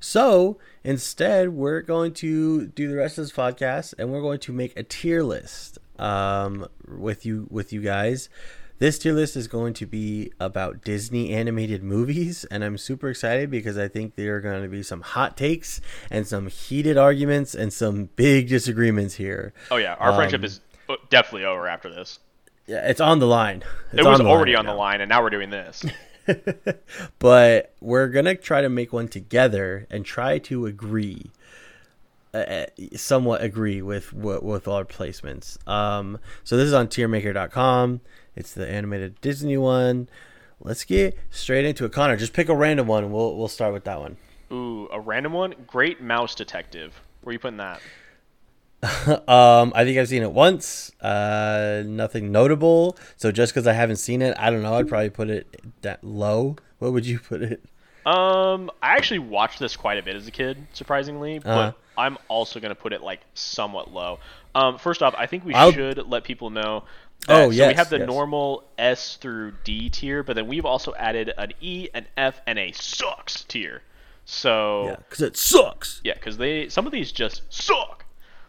So instead, we're going to do the rest of this podcast, and we're going to make a tier list um, with you with you guys. This tier list is going to be about Disney animated movies, and I'm super excited because I think there are going to be some hot takes and some heated arguments and some big disagreements here. Oh yeah, our friendship Um, is uh, definitely over after this. Yeah, it's on the line. It's It was the already right on the line, and now we're doing this. *laughs* but we're gonna try to make one together and try to agree uh, somewhat agree with with, with our placements um so this is on tiermaker.com it's the animated disney one let's get straight into it connor just pick a random one we'll we'll start with that one Ooh, a random one. Great Mouse Detective. Where are you putting that? *laughs* um i think i've seen it once uh nothing notable so just because i haven't seen it i don't know i'd probably put it that low what would you *laughs* put it Um, I actually watched this quite a bit as a kid, surprisingly, but Uh-huh. I'm also gonna put it like somewhat low. Um, first off, I think we I'll- should let people know. Oh, yeah. so we have the yes. normal S through D tier, but then we've also added an E, an F, and a sucks tier. So yeah because it sucks Yeah, because they some of these just suck.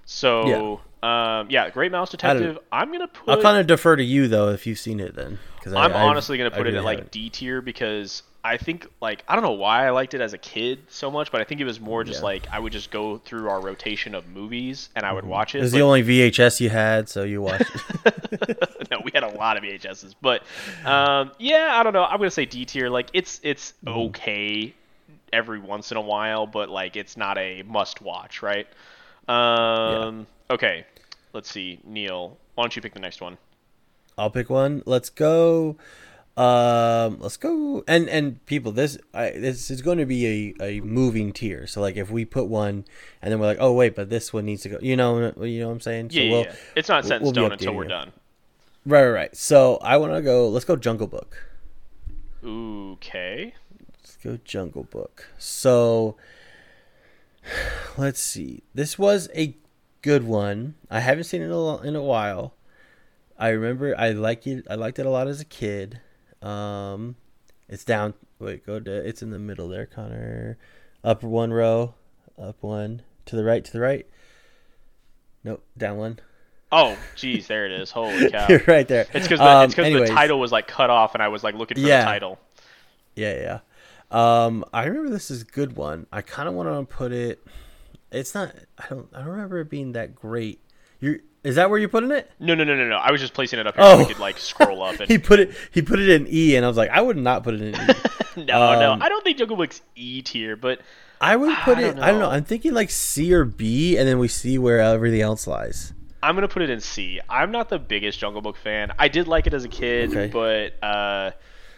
So um, yeah, Great Mouse Detective. I'm gonna put. i'll kind of defer to you though if you've seen it then because I'm honestly gonna put it at like D tier because I think like I don't know why I liked it as a kid so much, but I think it was more just Yeah. like I would just go through our rotation of movies and I would watch it. It was but- the only VHS you had, so you watched. *laughs* it. *laughs* no, we had a lot of VHSs, but um, yeah, I don't know. I'm gonna say D tier. Like it's it's Mm-hmm. okay every once in a while, but like it's not a must watch, right? Um, Okay, let's see, Neil. Why don't you pick the next one? I'll pick one. Let's go. Um, let's go. And and people, this I, this is going to be a, a moving tier. So like, if we put one, and then we're like, oh wait, but this one needs to go. You know, you know what I'm saying? So Yeah, yeah, we'll- yeah. It's not set in we'll stone until we're done. Right, right, right. So I want to go. Let's go Jungle Book. Okay. Let's go Jungle Book. So *sighs* let's see. This was a good one. I haven't seen it in a, while. I remember I like it. I liked it a lot as a kid. Um, it's down. Wait, go to. It's in the middle there, Connor. Up one row, up one to the right, to the right. Nope, down one. Oh, geez, there it is. Holy *laughs* cow! You're right there. It's because Um, it's because the title was like cut off, and I was like looking for Yeah. the title. Yeah, yeah. Um, I remember this is a good one. I kind of want to put it. It's not. I don't. I don't remember it being that great. You're. is that where you're putting it? No, no, no, no, no. I was just placing it up here so we Oh. could like scroll up *laughs* and He put it. He put it in E, and I was like, I would not put it in E. *laughs* no, no. Um, I don't think Jungle Book's E tier, but I would put I it. don't I don't know. know. I'm thinking like C or B, and then we see where everything else lies. I'm gonna put it in C. I'm not the biggest Jungle Book fan. I did like it as a kid, Okay. but uh,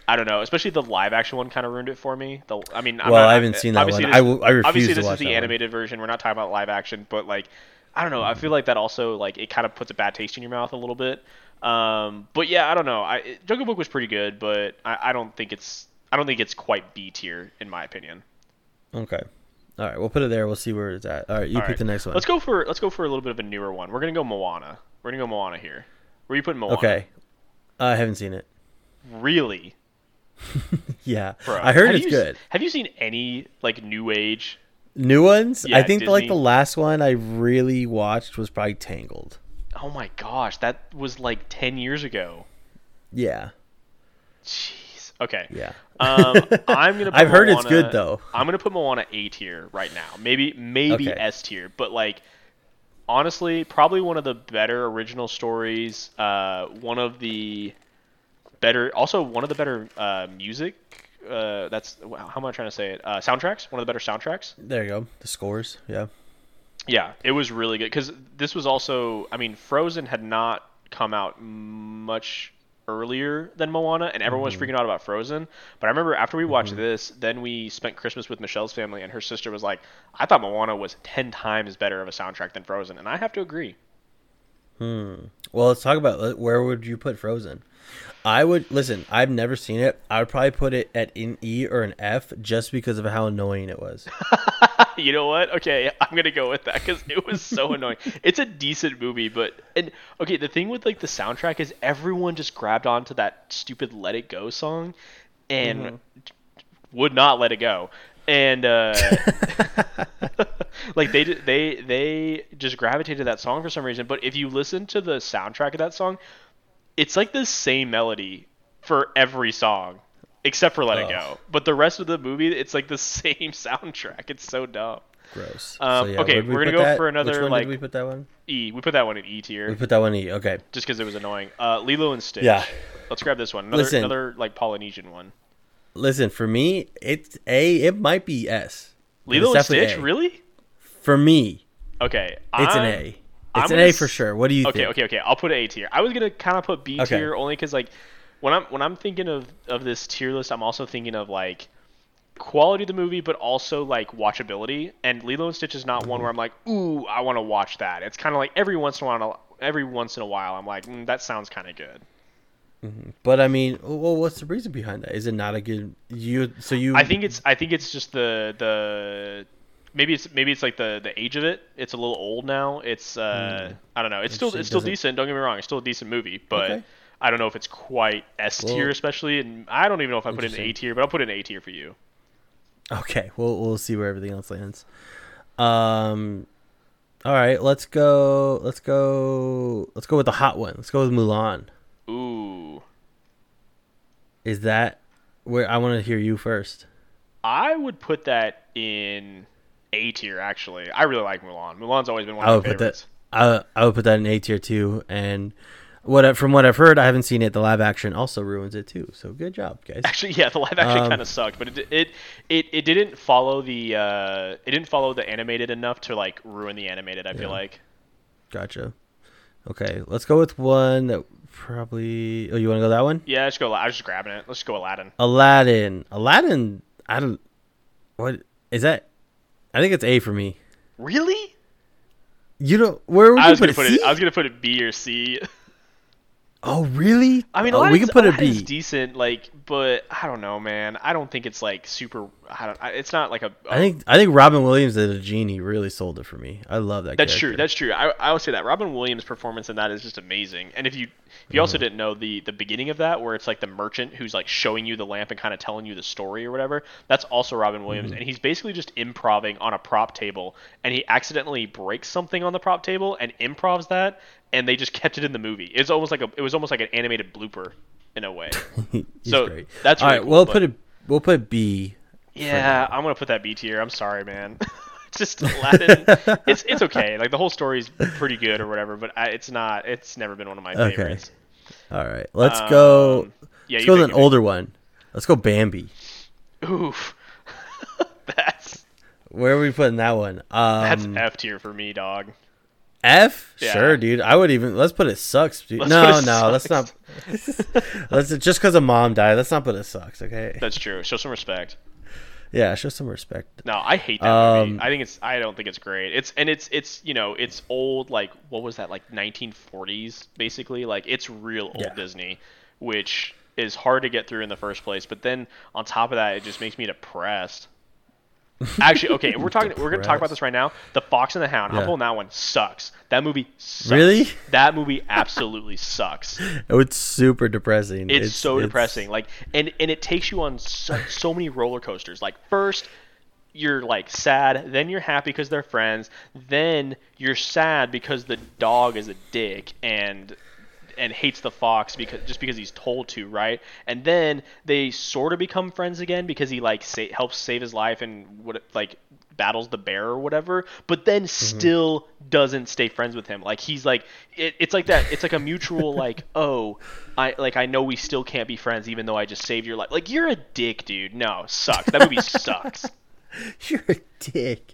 I don't know, especially the live action one kind of ruined it for me. The I mean, I'm Well, not- I haven't seen that obviously one. This, I will- refuse obviously to this is the that one. animated version. We're not talking about live action, but like I don't know. I feel like that also like it kind of puts a bad taste in your mouth a little bit. Um, but yeah, I don't know. I Jungle Book was pretty good, but I, I don't think it's I don't think it's quite B tier in my opinion. Okay. All right, we'll put it there. We'll see where it's at. All right, you All pick right. the next one. Let's go for let's go for a little bit of a newer one. We're gonna go Moana. We're gonna go Moana here. Where are you putting Moana? Okay. I haven't seen it. Really? *laughs* Yeah, Bro, I heard it's you- good. Have you seen any like new age? New ones? Yeah, I think like the last one I really watched was probably Tangled. Oh my gosh, that was like ten years ago. Yeah, Jeez. Okay. yeah. Um, I'm gonna. *laughs* Put I've heard it's good, though. I'm gonna put Moana A tier right now. Maybe maybe Okay. S tier, but like honestly, probably one of the better original stories. Uh, one of the better, also one of the better uh, music. Uh, that's how am I trying to say it? Uh, soundtracks. One of the better soundtracks. There you go. The scores. Yeah. Yeah, it was really good because this was also. I mean, Frozen had not come out much earlier than Moana, and everyone was freaking out about Frozen. But I remember after we watched this, then we spent Christmas with Michelle's family, and her sister was like, "I thought Moana was ten times better of a soundtrack than Frozen," and I have to agree. Hmm. Well, let's talk about where would you put Frozen. I would listen. I've never seen it. I would probably put it at an E or an F just because of how annoying it was. *laughs* you know what? Okay, I'm gonna go with that because it was so annoying. *laughs* It's a decent movie, but and okay, the thing with like the soundtrack is everyone just grabbed onto that stupid "Let It Go" song and would not let it go. And uh, *laughs* like they they they just gravitated to that song for some reason. But if you listen to the soundtrack of that song, it's like the same melody for every song except for "Let It Go." But the rest of the movie, it's like the *laughs* same soundtrack. It's so dumb. Gross. Um, okay, where'd we we're gonna go that? for another, like- did we put that one? E. We put that one in E tier. We put that one in E. Okay. just because it was annoying. Uh, Lilo and Stitch. Yeah. Let's grab this one. Another Listen. another like Polynesian one. Listen, for me, it's A. It might be S. Lilo and Stitch, A. really? For me, Okay, it's an I'm- A. I'm It's an gonna A for sure. What do you okay, think? okay, okay. I'll put A tier. I was gonna kind of put B Okay. tier only because like when I'm when I'm thinking of of this tier list, I'm also thinking of like quality of the movie, but also like watchability. And Lilo and Stitch is not Mm-hmm. one where I'm like, ooh, I want to watch that. It's kind of like every once in a while, every once in a while, I'm like, mm, that sounds kind of good. But I mean, well, what's the reason behind that? Is it not a good you? So you? I think it's I think it's just the the maybe it's maybe it's like the the age of it. It's a little old now. It's uh I don't know. It's still it's still Doesn't- decent. Don't get me wrong. It's still a decent movie, but Okay. I don't know if it's quite S tier, Well- especially. And I don't even know if I put it in A tier, but I'll put it in A tier for you. Okay, we'll we'll see where everything else lands. Um, all right, let's go. Let's go. Let's go with the hot one. Let's go with Mulan. Ooh, Is that where I want to hear you first? I would put that in A tier. Actually, I really like Mulan. Mulan's always been one I of would my put favorites. that. I I would put that in A tier too. And what from what I've heard, I haven't seen it. The live action also ruins it too. So good job, guys. Actually, yeah, the live action Um, kind of sucked, but it, it it it didn't follow the uh, it didn't follow the animated enough to like ruin the animated. I feel like. Gotcha. Okay, let's go with one that probably. Oh, you want to go that one? Yeah, let's go. I was just grabbing it. Let's go Aladdin. Aladdin. Aladdin. I don't. What is that? I think it's A for me. Really? You don't. Where would I you was put gonna it? put C? it. I was gonna put it B or C. Oh, really? I mean, oh, we Aladdin's, can put a Aladdin's B. decent, like, but I don't know, man. I don't think it's like super. I don't. I- It's not like a. I think I think Robin Williams as a genie really sold it for me. I love that. That's true. That's true. I, I would say that Robin Williams' performance in that is just amazing. And if you if you Mm-hmm. also didn't know the the beginning of that, where it's like the merchant who's like showing you the lamp and kind of telling you the story or whatever, that's also Robin Williams, Mm-hmm. and he's basically just improvising on a prop table, and he accidentally breaks something on the prop table and improvs that, and they just *laughs* kept it in the movie. It's almost like a it was almost like an animated blooper in a way. *laughs* So great. that's all really right. cool, we'll but- put it. We'll put B. Yeah, I'm gonna put that B tier. I'm sorry, man. it's *laughs* just Aladdin. *laughs* it's it's okay. Like the whole story's pretty good or whatever, but I, it's not. It's never been one of my Okay. favorites. All right. Let's go. Um, Yeah, let's go with an older one. Let's go Bambi. Oof. *laughs* that's Where are we putting that one? Um, that's F tier for me, dog. F? Yeah. Sure, dude. I would even let's put it sucks. Dude. Let's no, it no, let's not. Let's just because a mom died. Let's not put it sucks. Okay. That's true. Show some respect. Yeah, show some respect. No, I hate that Um, movie. I think it's. I don't think it's great. It's and it's it's you know it's old like what was that like 1940s basically like it's real old Yeah. Disney, which is hard to get through in the first place. But then on top of that, it just makes me depressed. Actually, okay, we're *laughs* talking. We're gonna talk about this right now. The Fox and the Hound. I'm pulling that one. Sucks. That movie. Sucks. Really? That movie *laughs* absolutely sucks. It's super depressing. It's, so depressing. Like, and and it takes you on so, so many roller coasters. Like, first you're like sad, then you're happy because they're friends, then you're sad because the dog is a dick and and hates the fox because just because he's told to, right? And then they sort of become friends again because he like sa- helps save his life and what like battles the bear or whatever, but then still doesn't stay friends with him. Like he's like it, it's like that. It's like a mutual like *laughs* oh I like I know we still can't be friends even though I just saved your life. Like you're a dick, dude. No, sucks. That movie sucks. *laughs* You're a dick.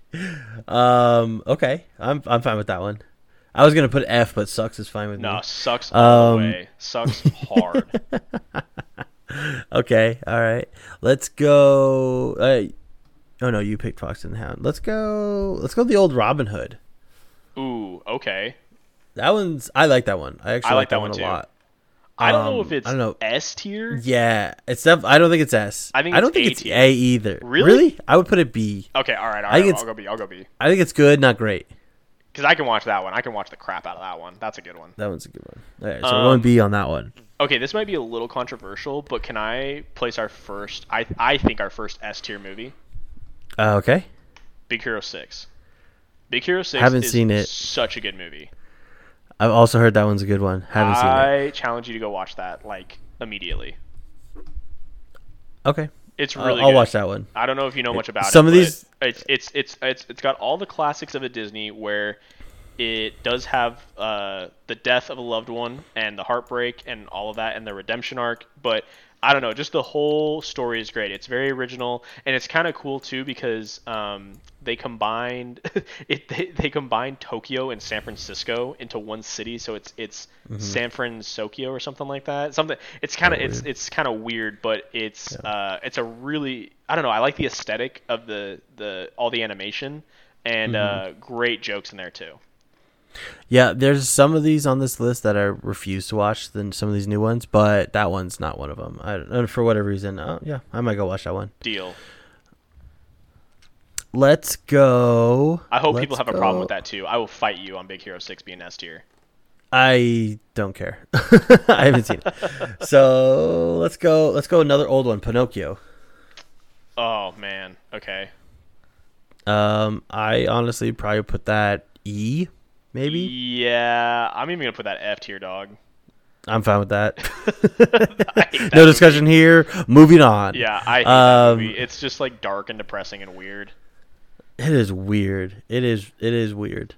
Um. Okay. I'm I'm fine with that one. I was gonna put F, but sucks is fine with No, me. sucks all the Um, way. Sucks hard. *laughs* Okay. All right. Let's go. Uh, oh no, you picked Fox and the Hound. Let's go. Let's go. The old Robin Hood. Ooh, okay. That one's. I like that one. I actually I like that, that one, one a lot. I don't know Um, if it's I don't know. S tier. Yeah, it's def- I don't think it's S. I think I don't it's think A it's tier. A either. Really? I would put it B. Okay, all right, all I think. I'll go B. I'll go B. I think it's good, not great. Because I can watch that one. I can watch the crap out of that one. That's a good one. That one's a good one. All right, so Um, we're going B on that one. Okay, this might be a little controversial, but can I place our first? I I think our first S tier movie, Uh, okay. Big Hero Six. Big Hero Six. Haven't is seen it. Such a good movie. I've also heard that one's a good one. Haven't seen it. I challenge you to go watch that like immediately. Okay. It's I'll- really. I'll good. watch that one. I don't know if you know much about it. Some it. of these- it's it's it's it's it's got all the classics of a Disney where it does have uh, the death of a loved one and the heartbreak and all of that and the redemption arc, but I don't know, just the whole story is great. It's very original and it's kind of cool too because um, they combined *laughs* it they, they combined Tokyo and San Francisco into one city, so it's it's San Fransokyo or something like that. Something it's kind of it's weird. it's kind of weird, but it's uh, it's a really I don't know. I like the aesthetic of the the all the animation and uh, great jokes in there too. Yeah, there's some of these on this list that I refuse to watch than some of these new ones, but that one's not one of them. I don't, for whatever reason, uh, yeah, I might go watch that one. Deal. Let's go. I hope Let's people have a problem with that too. I will fight you on Big Hero Six being S tier. I don't care. *laughs* I haven't seen it. *laughs* So let's go. Let's go another old one, Pinocchio. Oh man. Okay. Um, I honestly probably put that E, maybe. Yeah, I'm even gonna put that F tier, dog. I'm fine with that. *laughs* *laughs* That no movie. discussion here. Moving on. Yeah, I hate Um, that movie. It's just like dark and depressing and weird. It is weird. It is. It is weird.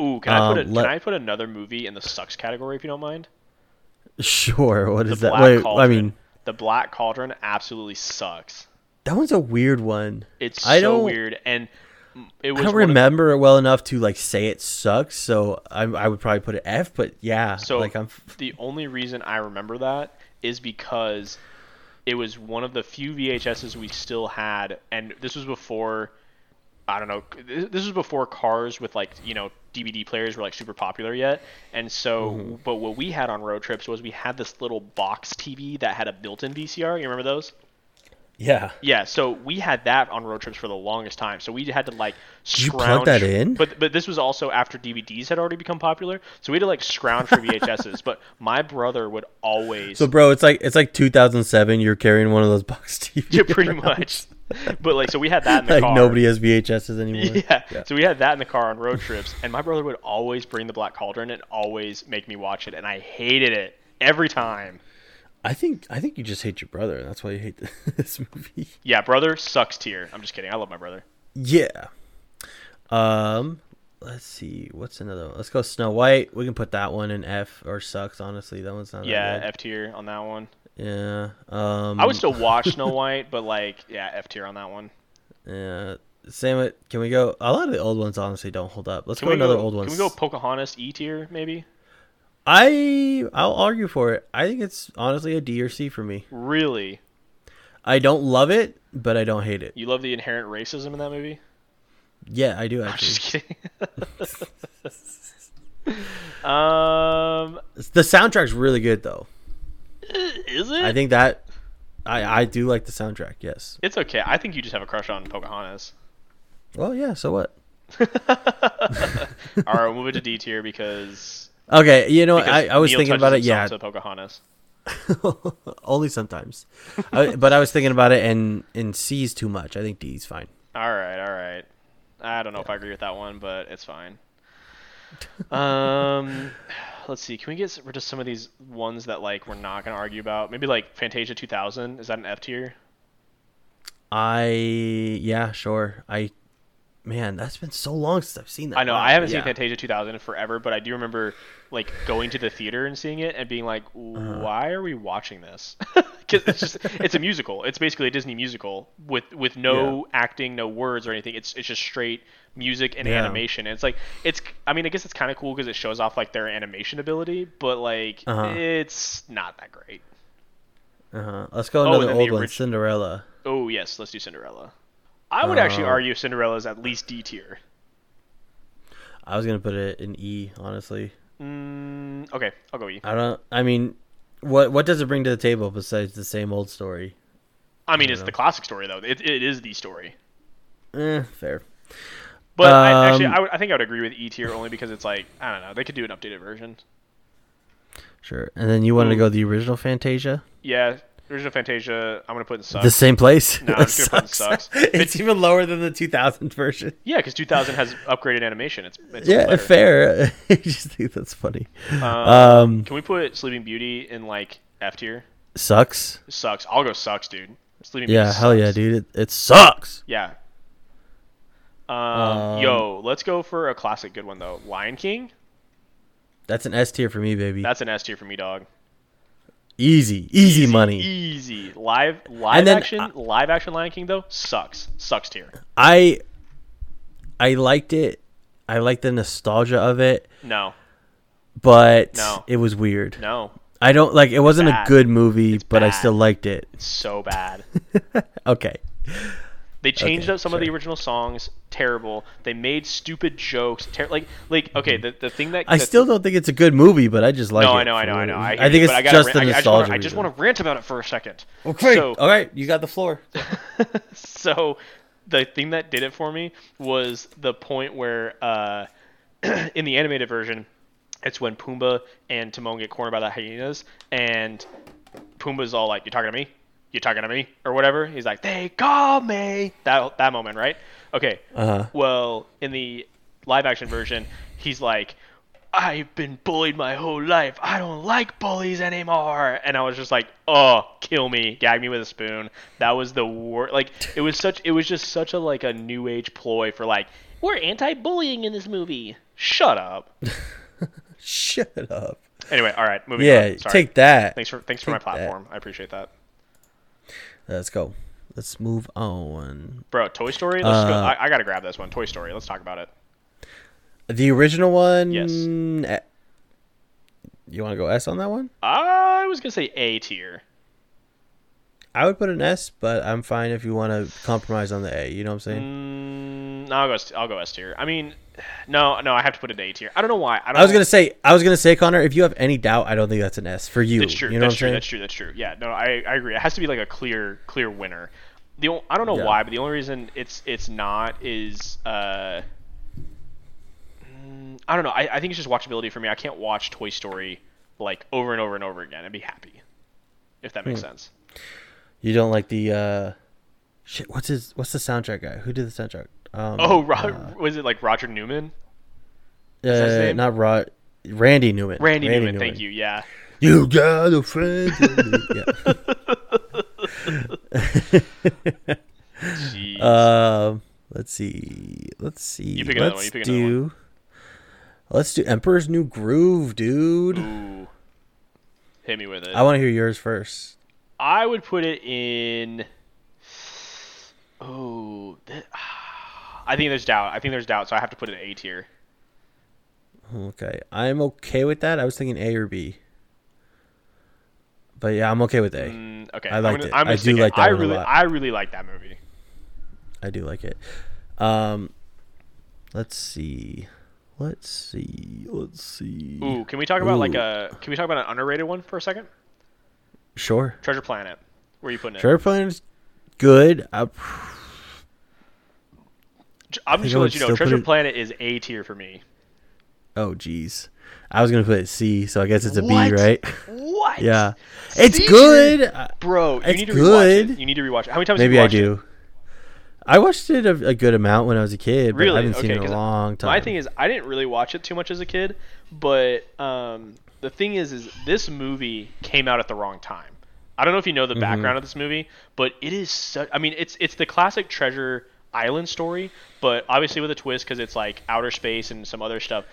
Ooh, can I put a, Um, let- can I put another movie in the sucks category if you don't mind? Sure. What The is that? Black Wait. Cauldron. I mean, the Black Cauldron absolutely sucks. that one's a weird one. It's I so weird, and it was I don't one of- remember it well enough to like say it sucks. So I, I would probably put it F. But yeah, So like I'm. the only reason I remember that is because it was one of the few VHSs we still had, and this was before. I don't know. This was before cars with like you know DVD players were like super popular yet, and so. Mm-hmm. But what we had on road trips was we had this little box TV that had a built-in VCR. You remember those? Yeah. Yeah, so we had that on road trips for the longest time. So we had to like you scrounge. plug that in? But but this was also after DVDs had already become popular. So we had to like scrounge for VHSs. but my brother would always. So bro, it's like it's like 2007. You're carrying one of those box TVs. *laughs* yeah, pretty around. much. But like, so we had that in the *laughs* like car. nobody has VHSs anymore. *laughs* Yeah. So we had that in the car on road trips, and my brother would always bring the Black Cauldron and always make me watch it, and I hated it every time. I think I think you just hate your brother. That's why you hate *laughs* this movie. Yeah, brother sucks tier. I'm just kidding. I love my brother. Yeah. Um. Let's see. What's another one? Let's go Snow White. We can put that one in F or sucks. Honestly, that one's not. Yeah, F tier on that one. Yeah. Um. I would still watch Snow White, but like, yeah, F tier on that one. Yeah. Same with. Can we go? A lot of the old ones honestly don't hold up. Let's Can go another go, old one. Can we go Pocahontas E tier maybe? I I'll argue for it. I think it's honestly a D or C for me. Really? I don't love it, but I don't hate it. You love the inherent racism in that movie? Yeah, I do I'm actually. just kidding. *laughs* um, The soundtrack's really good though. is it? I think that I I do like the soundtrack. Yes. it's okay. I think you just have a crush on Pocahontas. Well, yeah. So what? *laughs* All right, we'll move it to D tier because, Okay, you know, I, I was Neil thinking about it. Yeah, to Pocahontas. *laughs* only sometimes. I, but I was thinking about it, and and C's too much. I think D's fine. All right, all right. I don't know if I agree with that one, but it's fine. um, *laughs* let's see. Can we get rid of some of these ones that like we're not gonna argue about? Maybe like Fantasia 2000. Is that an F tier? I yeah, sure. I man, that's been so long since I've seen that. I know Wow, I haven't yeah. seen Fantasia 2000 in forever, but I do remember like going to the theater and seeing it and being like, Uh-huh. "Why are we watching this?" *laughs* Because it's just it's a musical. It's basically a Disney musical with with no acting, no words or anything. It's it's just straight music and Yeah. animation. And it's like it's I mean I guess it's kind of cool because it shows off like their animation ability, but like Uh-huh. it's not that great. Uh-huh. Let's go Oh, another and then the old one, orig- Cinderella. Oh yes, let's do Cinderella. I would actually Uh, argue Cinderella's at least D tier. I was gonna put it in E, honestly. Mm, okay, I'll go E. I don't. I mean, what what does it bring to the table besides the same old story? I mean, I it's don't the classic story though. It, it is the story. Eh, fair. But I, actually, Um, I, would, I think I would agree with E tier only because it's like I don't know. They could do an updated version. Sure. And then you wanted to go the original Fantasia? Yeah, original Fantasia. I'm gonna put in sucks. The same place? No, I'm just gonna put *laughs* Sucks. sucks. it's even lower than the 2000 version. Yeah, because 2000 has upgraded animation. It's, it's yeah, fair. *laughs* I just think that's funny. Um, Um, can we put Sleeping Beauty in like F tier? Sucks. Sucks. I'll go sucks, dude. Sleeping Yeah, Beauty. hell yeah, dude. It, it sucks. Yeah. Um, Um, yo, let's go for a classic good one though. Lion King. That's an S tier for me, baby. That's an S tier for me, dog. Easy, easy, money. Easy. Live live then, action uh, live action Lion King though sucks. Sucks tier. I I liked it. I liked the nostalgia of it, No. but No. it was weird. No. I don't like it wasn't bad. a good movie, It's but I still liked it. It's so bad. *laughs* Okay. They changed Okay, up some of the original songs. Terrible. They made stupid jokes. Ter- like, like okay, the, the thing that I still don't think it's a good movie, but I just like no, it. I know, I know, I know. it I, think it's but I just the I, I just nostalgia. I just want to rant about it for a second. Okay. So, All right, you got the floor. *laughs* *laughs* so the thing that did it for me was the point where uh, *clears throat* in the animated version it's when Pumbaa and Timon get cornered by the hyenas and Pumbaa's all like you talking to me you talking to me or whatever he's like they call me that that moment right okay Uh-huh. well in the live action version he's like I've been bullied my whole life. I don't like bullies anymore. And I was just like, oh, kill me, gag me with a spoon. That was the worst. Like, it was such. It was just such a like a new age ploy for like, we're anti-bullying in this movie. Shut up. *laughs* Shut up. Anyway, all right, moving Yeah, on. Sorry. take that. Thanks for thanks for my take that. platform. I appreciate that, Let's go. Let's move on. bro. Toy Story. Let's go. Uh, I, I gotta grab this one. Toy Story. Let's talk about it. The original one. Yes. eh, You want to go S on that one? I was gonna say A tier. I would put an S, but I'm fine if you want to compromise on the A. You know what I'm saying? Mm, I'll go. I'll go S tier. I mean, no, no, I have to put it A tier. I don't know why. I, don't I was know- gonna say, I was gonna say, Connor, if you have any doubt, I don't think that's an S for you. That's true. You know that's what true. That's true. That's true. Yeah. No, I, I agree. It has to be like a clear clear winner. The o- I don't know Yeah. why, but the only reason it's it's not is uh mm, I don't know. I, I think it's just watchability for me. I can't watch Toy Story like over and over and over again and be happy. If that makes Hmm. sense. You don't like the uh, shit. What's his? What's the soundtrack guy? Who did the soundtrack? Um, Oh, Ro- uh, was it like Roger Newman? uh, that his not Rod. Randy Newman. Randy, Newman, Thank you. Yeah. You got a friend. *laughs* yeah. Jeez. *laughs* Um, let's see. Let's see. You pick let's one, you pick do. Let's do Emperor's New Groove, dude. Ooh. Hit me with it. I want to hear yours first. I would put it in. Oh, that, I think there's doubt. I think there's doubt, so I have to put it A tier. Okay, I'm okay with that. I was thinking A or B. But yeah, I'm okay with A. Mm, okay, I I'm liked gonna- it. I'm I do like that I really, lot. I really like that movie. I do like it. Um, let's see. Let's see. Let's see. Ooh, can we talk about like a? Can we talk about an underrated one for a second? Sure. Treasure Planet. Where are you putting it? Treasure Planet's good. I, I'm just gonna let you know. Treasure it- Planet is A tier for me. oh, jeez. I was gonna put it C, so I guess it's a B, What? right? What? yeah. It's C good. bro. You It's need to rewatch good. it. You need to rewatch it. How many times? Maybe I do. I watched it a, a good amount when I was a kid, but Really? I haven't seen Okay, it in a long time. My thing is, I didn't really watch it too much as a kid, but um, the thing is, is this movie came out at the wrong time. I don't know if you know Mm-hmm. the background of this movie, but it is such. I mean, it's it's the classic Treasure Island story, but obviously with a twist because it's like outer space and some other stuff.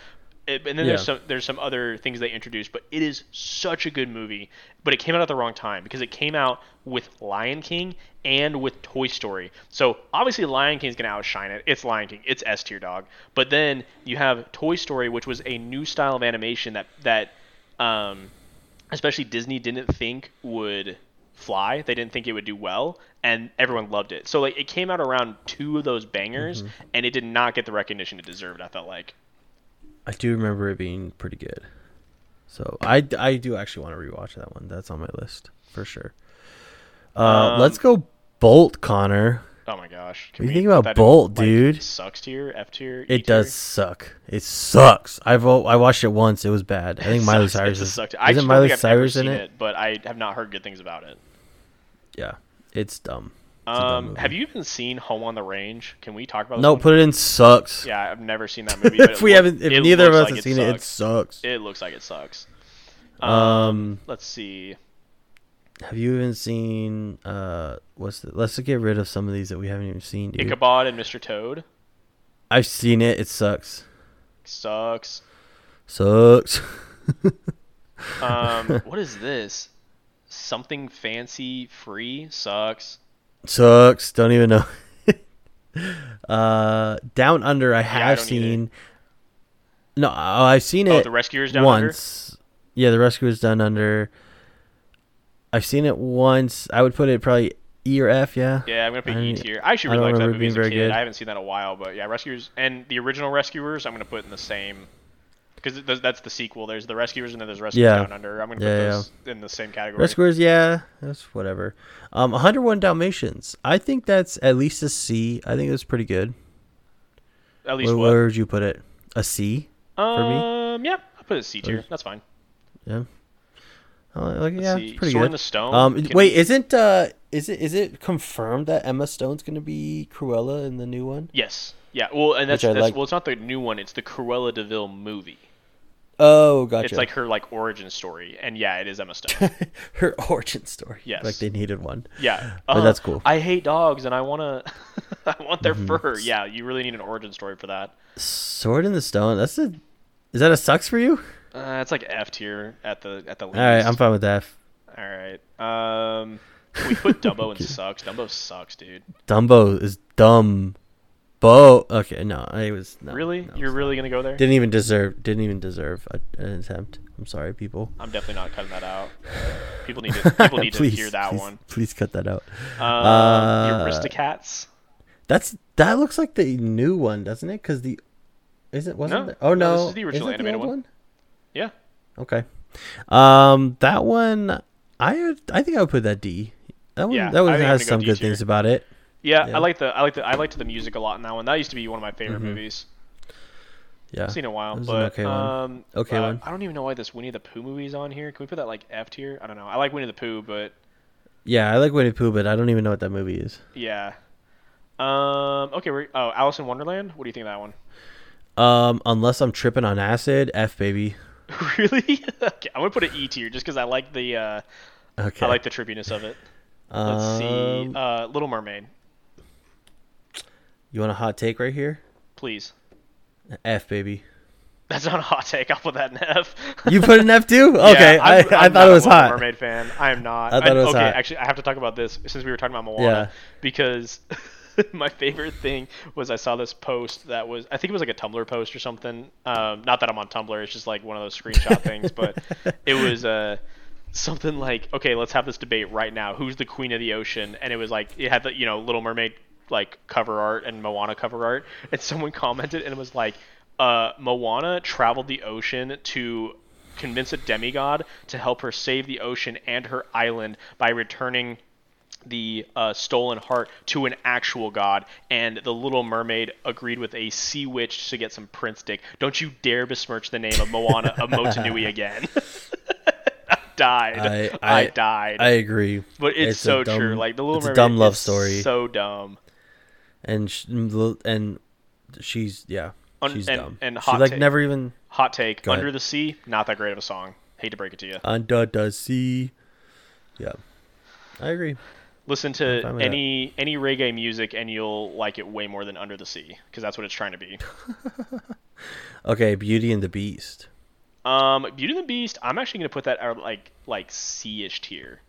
It, and then there's some there's some other things they introduced, but it is such a good movie. But it came out at the wrong time because it came out with Lion King and with Toy Story. So obviously Lion King's gonna outshine it. It's Lion King. It's S tier dog. But then you have Toy Story, which was a new style of animation that that um, especially Disney didn't think would fly. They didn't think it would do well, and everyone loved it. So like it came out around two of those bangers, and it did not get the recognition it deserved. I felt like. I do remember it being pretty good. So I, I do actually want to rewatch that one. That's on my list for sure. Uh, Um, let's go Bolt, Connor. Oh my gosh! What do you think about that in, Bolt, like, dude? Sucks tier, F tier. E It does suck. It sucks. I've o- I watched it once. It was bad. I think Miley Cyrus is. sucked. I Isn't just Miley don't think I've ever Cyrus in seen it? but I have not heard good things about it. Yeah, it's dumb. It's Um, have you even seen Home on the Range? Can we talk about? No, put it in sucks. Yeah, I've never seen that *laughs* movie. but if we look- haven't, if neither of us like have seen it, it sucks. sucks. It looks like it sucks. Um, Um, let's see. Have you even seen? Uh, what's the, let's get rid of some of these that we haven't even seen, dude. Ichabod and Mr. Toad I've seen it. It sucks. sucks. Sucks. *laughs* Um, *laughs* what is this? Something fancy free sucks. sucks. Don't even know. *laughs* uh, Down Under. I I have don't either. seen. No, oh, I've seen Oh, it the Rescuers Down Under? once. Yeah, the Rescuers Down Under. I've seen it once. I would put it probably E or F. Yeah. Yeah, I'm gonna put I- E tier. I actually I really liked that movie as a kid. good. I haven't seen that in a while, but yeah, Rescuers and the original Rescuers, I'm gonna put in the same because that's the sequel. There's the Rescuers and then there's Rescuers Yeah. Down Under. I'm gonna put Yeah, yeah. those in the same category. Rescuers, yeah, that's whatever. Um, 101 Dalmatians. I think that's at least a C. I think it's pretty good. At least Where, what? where would you put it? A C for me? Um, yeah, I'll put it C tier. That's fine. Yeah. Oh, like, yeah, it's pretty Sword in good. the Stone. Um, wait, we- isn't uh, is it is it confirmed that Emma Stone's gonna be Cruella in the new one? Yes. Yeah. Well, and that's, that's like. well, it's not the new one. It's the Cruella de Vil movie. Oh, gotcha. It's like her like origin story, and yeah, it is Emma Stone. *laughs* her origin story. Yes. Like they needed one. Yeah, But Uh, that's cool. I hate dogs, and I wanna, *laughs* I want their Mhm. fur. Yeah, you really need an origin story for that. Sword in the Stone. That's a. Is that a sucks for you? Uh, it's like F tier at the at the least. All right, I'm fine with F. All right. Um, we put Dumbo in *laughs* sucks. Dumbo sucks, dude. Dumbo is dumb. Bo. Okay, no, I was no, really? no, You're really gonna go there? didn't even deserve didn't even deserve a, an attempt. I'm sorry, people. I'm definitely not cutting that out. *laughs* People need to people need please, to hear that please, one. Please cut that out. Um, Uh, the Aristocats. That's that looks like the new one, doesn't it? Because the isn't wasn't No. there- oh No, no, this is the original Isn't it animated one. Yeah. Okay. Um, that one I I think I would put that D. That one Yeah, that one I has gonna go some good tier. things about it. Yeah, Yeah. I like the I like the I liked the music a lot in that one. That used to be one of my favorite Mhm. movies. Yeah. I've seen a while, but okay one. um, Okay uh, one. I don't even know why this Winnie the Pooh movie is on here. Can we put that like F tier? I don't know. I like Winnie the Pooh, but Yeah, I like Winnie the Pooh, but I don't even know what that movie is. yeah. Um. Okay. We're oh Alice in Wonderland. What do you think of that one? Um, unless I'm tripping on acid, F baby. *laughs* really? okay, I'm gonna put an E tier just because I like the uh, Okay. I like the trippiness of it. Let's see. Um, Uh, Little Mermaid, You want a hot take right here? please. F baby. That's not a hot take. I'll put that in F. You put an F too? *laughs* Okay, Yeah, I, I'm- I I'm thought not it was hot. Mermaid fan. I am not. I thought it was okay, hot. actually, I have to talk about this since we were talking about Moana Yeah. because *laughs* *laughs* my favorite thing was I saw this post that was I think it was like a Tumblr post or something. Um, not that I'm on Tumblr, it's just like one of those screenshot *laughs* things, but it was uh, something like, okay, let's have this debate right now. Who's the queen of the ocean? And it was like it had the you know Little Mermaid like cover art and Moana cover art, and someone commented and it was like, uh, Moana traveled the ocean to convince a demigod to help her save the ocean and her island by returning the uh, stolen heart to an actual god, and the Little Mermaid agreed with a sea witch to get some prince dick. Don't you dare besmirch the name of Moana of *laughs* Motunui again. I *laughs* *laughs* died. I- I, I- died. I agree. but it's, it's so dumb- true. Like the Little it's a Mermaid dumb love story. So dumb. And sh- and she's yeah, she's and- dumb. and she hot like take. never even Hot take: Go ahead. Under the Sea, not that great of a song. Hate to break it to you. under the sea. Yeah, I agree. Listen to fine with any any reggae music, and you'll like it way more than Under the Sea, because that's what it's trying to be. *laughs* Okay, Beauty and the Beast. Um, Beauty and the Beast. I'm actually gonna put that at like like C-ish tier.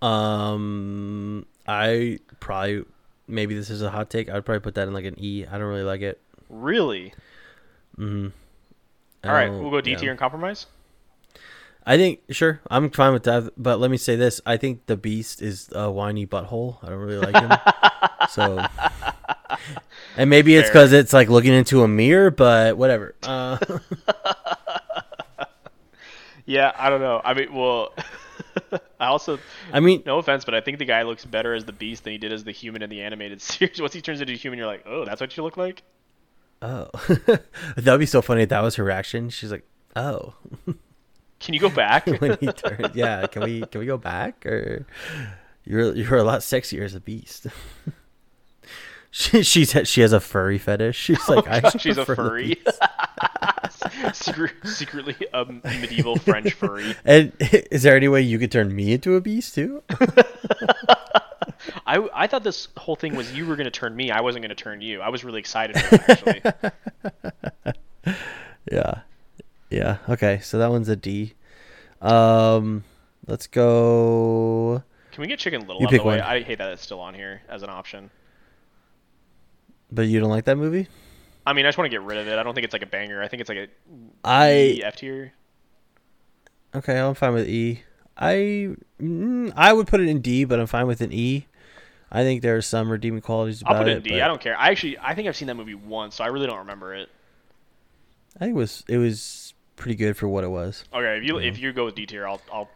Um, I probably maybe this is a hot take. I'd probably put that in like an E. I don't really like it. Really? Mm-hmm. All right, we'll go D tier and compromise. I think sure, I'm fine with that. But let me say this: I think the Beast is a whiny butthole. I don't really like him. *laughs* so, and maybe it's because it's like looking into a mirror, but whatever. Uh, *laughs* Yeah, I don't know. I mean, well, *laughs* I also I mean, no offense, but I think the guy looks better as the Beast than he did as the human in the animated series. Once he turns into a human, you're like, oh, that's what you look like. oh, that'd be so funny if that was her reaction. She's like, oh, Can you go back? *laughs* when he turned. Yeah, can we can we go back or you're you're a lot sexier as a Beast. *laughs* she she's she has a furry fetish. She's oh like, I Oh, should she's a furry. *laughs* Secret, secretly a medieval French furry. And is there any way you could turn me into a beast too? I, I thought this whole thing was you were going to turn me. I wasn't going to turn you. I was really excited for it, actually. yeah, yeah. Okay, so that one's a D. Um, let's go. Can we get Chicken Little You out of the pick way? one. I hate that it's still on here as an option. But you don't like that movie? I mean, I just want to get rid of it. I don't think it's like a banger. I think it's like a I E, F tier. okay. I'm fine with E. I mm, I would put it in D, but I'm fine with an E. I think there are some redeeming qualities about I'll put it in D. but I don't care. I actually, I think I've seen that movie once, so I really don't remember it. I think it was it was pretty good for what it was. Okay, if you if you go with D tier, I'll I'll,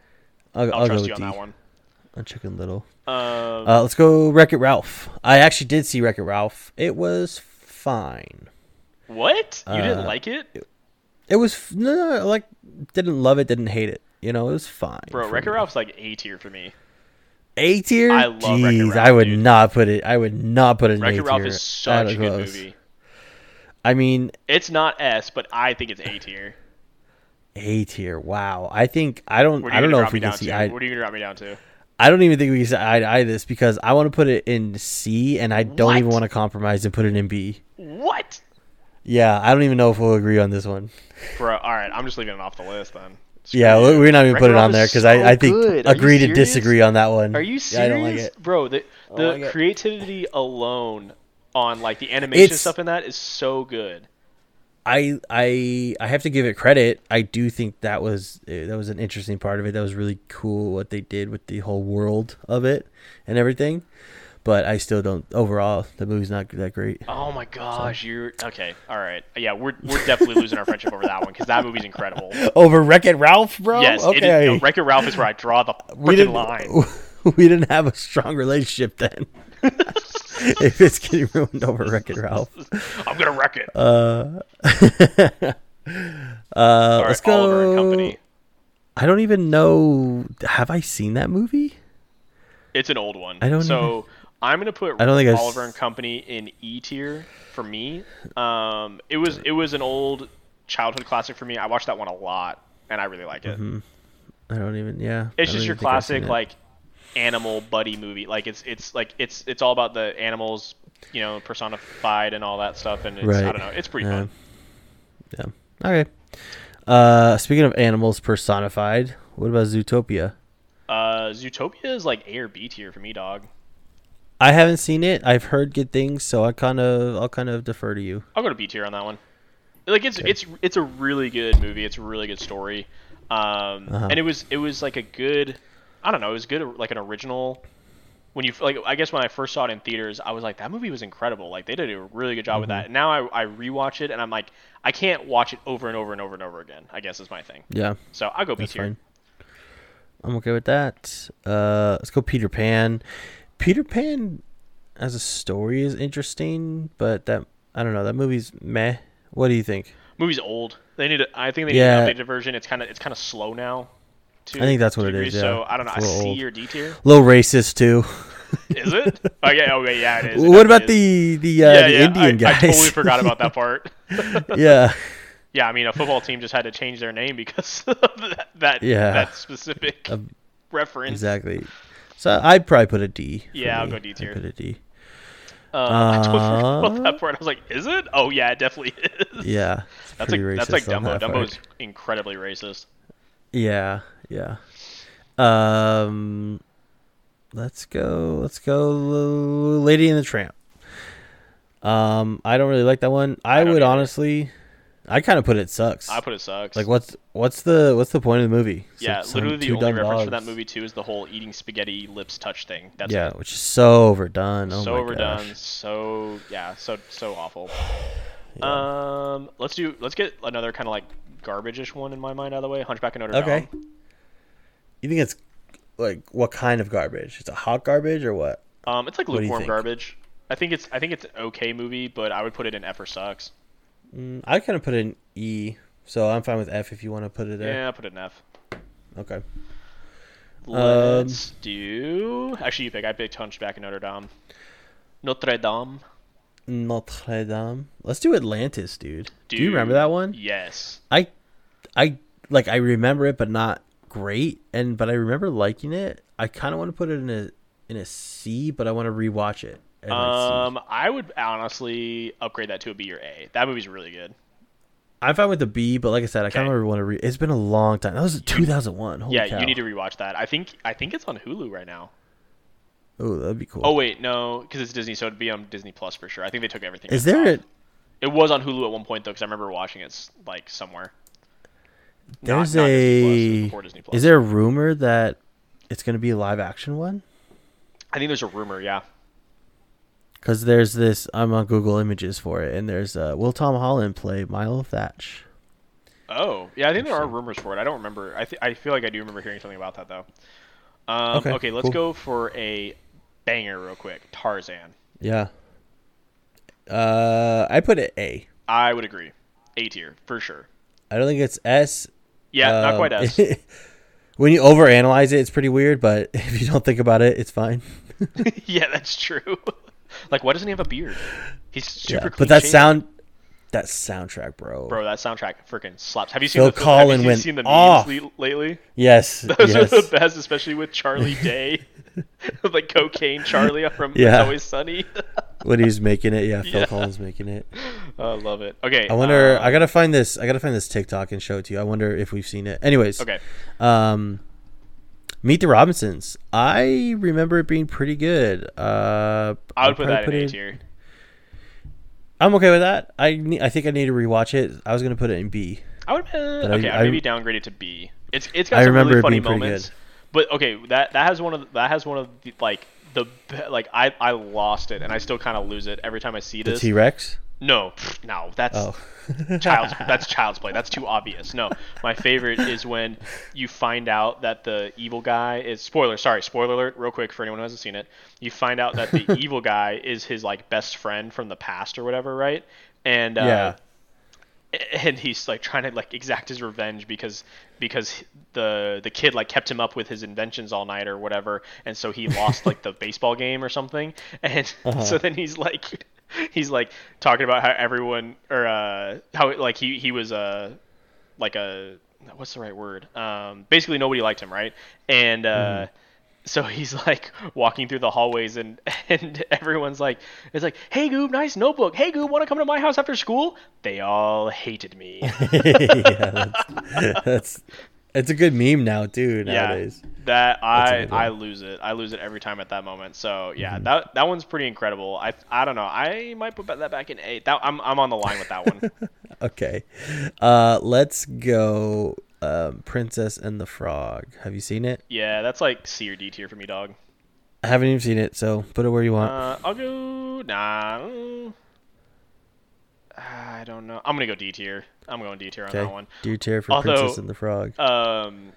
I'll, I'll, I'll trust you on D. that one. On Chicken Little. Um, Uh, let's go Wreck It Ralph. I actually did see Wreck It Ralph. It was fine. what? You didn't uh, like it, It was no, no, no, like didn't love it, didn't hate it. You know, it was fine. bro? for Wreck-It. Ralph's like A tier for me. A tier. I love Wreck-It Jeez, Ralph, I would dude. not put it. I would not put it in Wreck-It. Ralph is such a good movie. I mean, It's not S, but I think it's A tier. A tier. Wow. I think I don't. What are you I don't know if we can see. to? I, What are you gonna drop me down to? I don't even think we can say eye to eye this because I want to put it in C, and I don't even want to compromise and put it in B. What, Yeah, I don't even know if we'll agree on this one. bro? All right, I'm just leaving it off the list then. Screw Yeah, you. we're not even Wreck-It put it on there because so I, I think good. Are you agree to disagree on that one. Are you serious, Yeah, I don't like it. bro? The the like it. creativity alone on like the animation It's- stuff in that is so good. I I I have to give it credit. I do think that was uh, that was an interesting part of it. That was really cool what they did with the whole world of it and everything. But I still don't. Overall, the movie's not that great. Oh my gosh, you're okay. All right, yeah, we're we're definitely losing our friendship over that one because that movie's incredible. *laughs* Over Wreck It Ralph, bro. yes, okay. no, Wreck-It Ralph is where I draw the freaking line. *laughs* We didn't have a strong relationship then. *laughs* *laughs* if it's getting ruined over Wreck It Ralph. I'm gonna wreck it. Uh, *laughs* uh, let's go. Oliver and Company. I don't even know. Have I seen that movie? It's an old one. I don't So I'm gonna put I don't think I've Oliver and Company in E tier for me. Um, it was it was an old childhood classic for me. I watched that one a lot, and I really like it. I don't even. Yeah. It's just your even think I've seen classic like animal buddy movie. Like it's it's like it's it's all about the animals, you know, personified and all that stuff. And it's, I don't know, it's pretty Yeah. fun. Yeah. Okay. Uh, speaking of animals personified, what about Zootopia? Uh, Zootopia is like A or B tier for me, dog. I haven't seen it. I've heard good things, so I kind of I'll kind of defer to you. I'll go to B tier on that one. Like it's it's it's a really good movie. It's a really good story, um, Uh-huh. and it was it was like a good, I don't know, it was good like an original. When you like, I guess when I first saw it in theaters, I was like, that movie was incredible. Like they did a really good job with Mm-hmm. that. And now I I rewatch it and I'm like, I can't watch it over and over and over and over again. I guess is my thing. Yeah, So I'll go B tier. I'm okay with that. Uh, let's go Peter Pan. Peter Pan as a story is interesting, but that I don't know. That movie's meh. What do you think? Movie's old. They need. A, I think they need Yeah. an updated version. It's kind of it's kind of slow now. To, I think that's what it is, yeah. So I don't know. It's a A little C old. or D tier? Little racist too. Is it? Oh yeah. Oh yeah. It is. It what about definitely the the uh, yeah, the yeah, Indian I, guys? I totally forgot about that *laughs* part. yeah, yeah, I mean, a football team just had to change their name because *laughs* of that that, Yeah. that specific Uh, reference. exactly. So I'd probably put a D. Yeah, I'll me. go D I'd tier. Put a D. Um, *laughs* I totally forgot Uh, about that part. I was like, is it? Oh yeah, it definitely is. Yeah, That's like that's like Dumbo. that Dumbo's part. incredibly racist. Yeah, yeah. Um, let's go. Let's go. Lady and the Tramp. Um, I don't really like that one. I, I would either. honestly, I kind of put it sucks. I put it sucks. like what's what's the what's the point of the movie? yeah, Some- literally the only reference for that movie too is the whole eating spaghetti lips touch thing. That's yeah, it. which is so overdone. Oh so my overdone, gosh. so yeah, so so awful. *sighs* Yeah. Um, let's do let's get another kind of like garbage-ish one in my mind out of the way. Hunchback of Notre Okay. Dame. Okay. You think it's like what kind of garbage? It's a hot garbage or what? Um, it's like What do you lukewarm garbage. I think it's I think it's an okay movie, but I would put it in F or sucks. Mm, I kind of put it in E, so I'm fine with F if you want to put it there. Yeah, I'll put it in F. Okay. Let's do. Actually, you pick. I picked Hunchback of Notre Dame. Notre Dame. Notre Dame. Let's do Atlantis, dude. Do you remember that one? Yes. I, I like I remember it, but not great. And but I remember liking it. I kind of want to put it in a in a C, but I want to rewatch it. as a C. Um, I would honestly upgrade that to a B or A. That movie's really good. I'm fine with the B, but like I said, I kind of want to. Re- it's been a long time. That was 2001. Holy yeah, cow. you need to rewatch that. I think I think it's on Hulu right now. Oh, that'd be cool. Oh wait, no, because it's Disney, so it'd be on Disney Plus for sure. I think they took everything. is there? off. A, It was on Hulu at one point though, because I remember watching it like somewhere. Not- there's not a. Disney Plus. Is there a rumor that it's going to be a live action one? I think there's a rumor. Yeah. Because there's this. I'm on Google Images for it, and there's uh, will Tom Holland play Milo Thatch? Oh, yeah. I think there are rumors for it. I don't remember. I th- I feel like I do remember hearing something about that though. Um, Okay, okay, let's cool. go for a banger real quick. Tarzan. Yeah. Uh, I put it A. I would agree. A tier for sure. I don't think it's S. Yeah, not Um, quite S. *laughs* when you overanalyze it, it's pretty weird, but *laughs* if you don't think about it, it's fine. *laughs* yeah, that's true. like, why doesn't he have a beard? He's super Yeah, but that sound, that soundtrack, bro. Bro, that soundtrack freaking slaps. Have you seen Phil the have Collin you went seen the off. memes le- lately? Yes, *laughs* Those yes. are the best, especially with Charlie *laughs* Day, *laughs* like cocaine Charlie from Yeah. It's Always Sunny. when he's making it, yeah, Phil Yeah. Collins making it. I love it. Okay, I wonder. uh, I gotta find this. I gotta find this TikTok and show it to you. I wonder if we've seen it. Anyways, okay. Um, Meet the Robinsons. I remember it being pretty good. Uh, I I'd put that in A tier. I'm okay with that. I ne- I think I need to rewatch it. I was gonna put it in B. I would uh, okay. I, I- maybe downgrade it to B. It's it's got I some really funny moments. But okay, that that has one of the, that has one of the, like the like I I lost it and I still kind of lose it every time I see The this. T Rex. No, no, that's Oh, child's *laughs* that's child's play. That's too obvious. No, my favorite is when you find out that the evil guy is spoiler. Sorry, spoiler alert. Real quick for anyone who hasn't seen it, you find out that the *laughs* evil guy is his like best friend from the past or whatever, right? And uh, yeah. and he's like trying to like exact his revenge because because the the kid like kept him up with his inventions all night or whatever and so he lost like the *laughs* baseball game or something and Uh-huh. so then he's like *laughs* he's like talking about how everyone or uh how like he he was uh like a what's the right word? Um basically nobody liked him right? And uh so he's *laughs* like walking through the hallways and *laughs* and everyone's like it's like hey goob nice notebook. Hey goob want to come to my house after school? They all hated me. Yeah, that's, that's it's a good meme now too yeah nowadays. that That I I lose it. I lose it every time at that moment. So yeah, Mm-hmm. that that one's pretty incredible. I I don't know. I might put that back in eight. That I'm I'm on the line with that one. *laughs* Okay. Uh, let's go. Um, Princess and the Frog. Have you seen it? yeah, that's like C or D tier for me, dog. I haven't even seen it, so put it where you want. Uh, I'll go nah. I don't know. I'm gonna go D tier. I'm going D tier on okay. that one. Your chair for Although- Princess and the Frog. Um,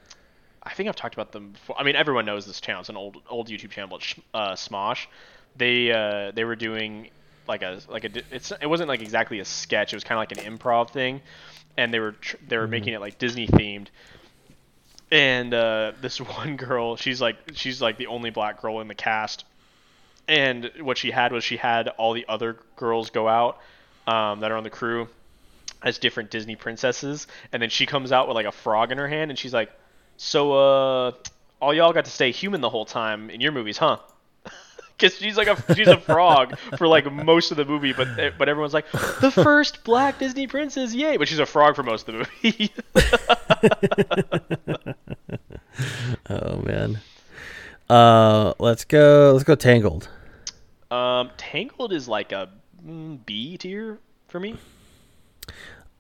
I think I've talked about them before. I mean, everyone knows this channel. It's an old old YouTube channel, but uh, Smosh. They uh, they were doing like a like a it's it wasn't like exactly a sketch. It was kind of like an improv thing, and they were tr- they were making it like Disney themed. And uh, this *laughs* one girl, she's like she's like the only black girl in the cast. And what she had was she had all the other girls go out um, that are on the crew as different Disney princesses, and then she comes out with like a frog in her hand, and she's like, "So, uh, all y'all got to stay human the whole time in your movies, huh?" *laughs* Because she's like a she's a frog *laughs* for like most of the movie, but but everyone's like the first black Disney princess, yay! But she's a frog for most of the movie. *laughs* Oh man. Uh, let's go. Let's go Tangled. um, Tangled is like a B tier for me.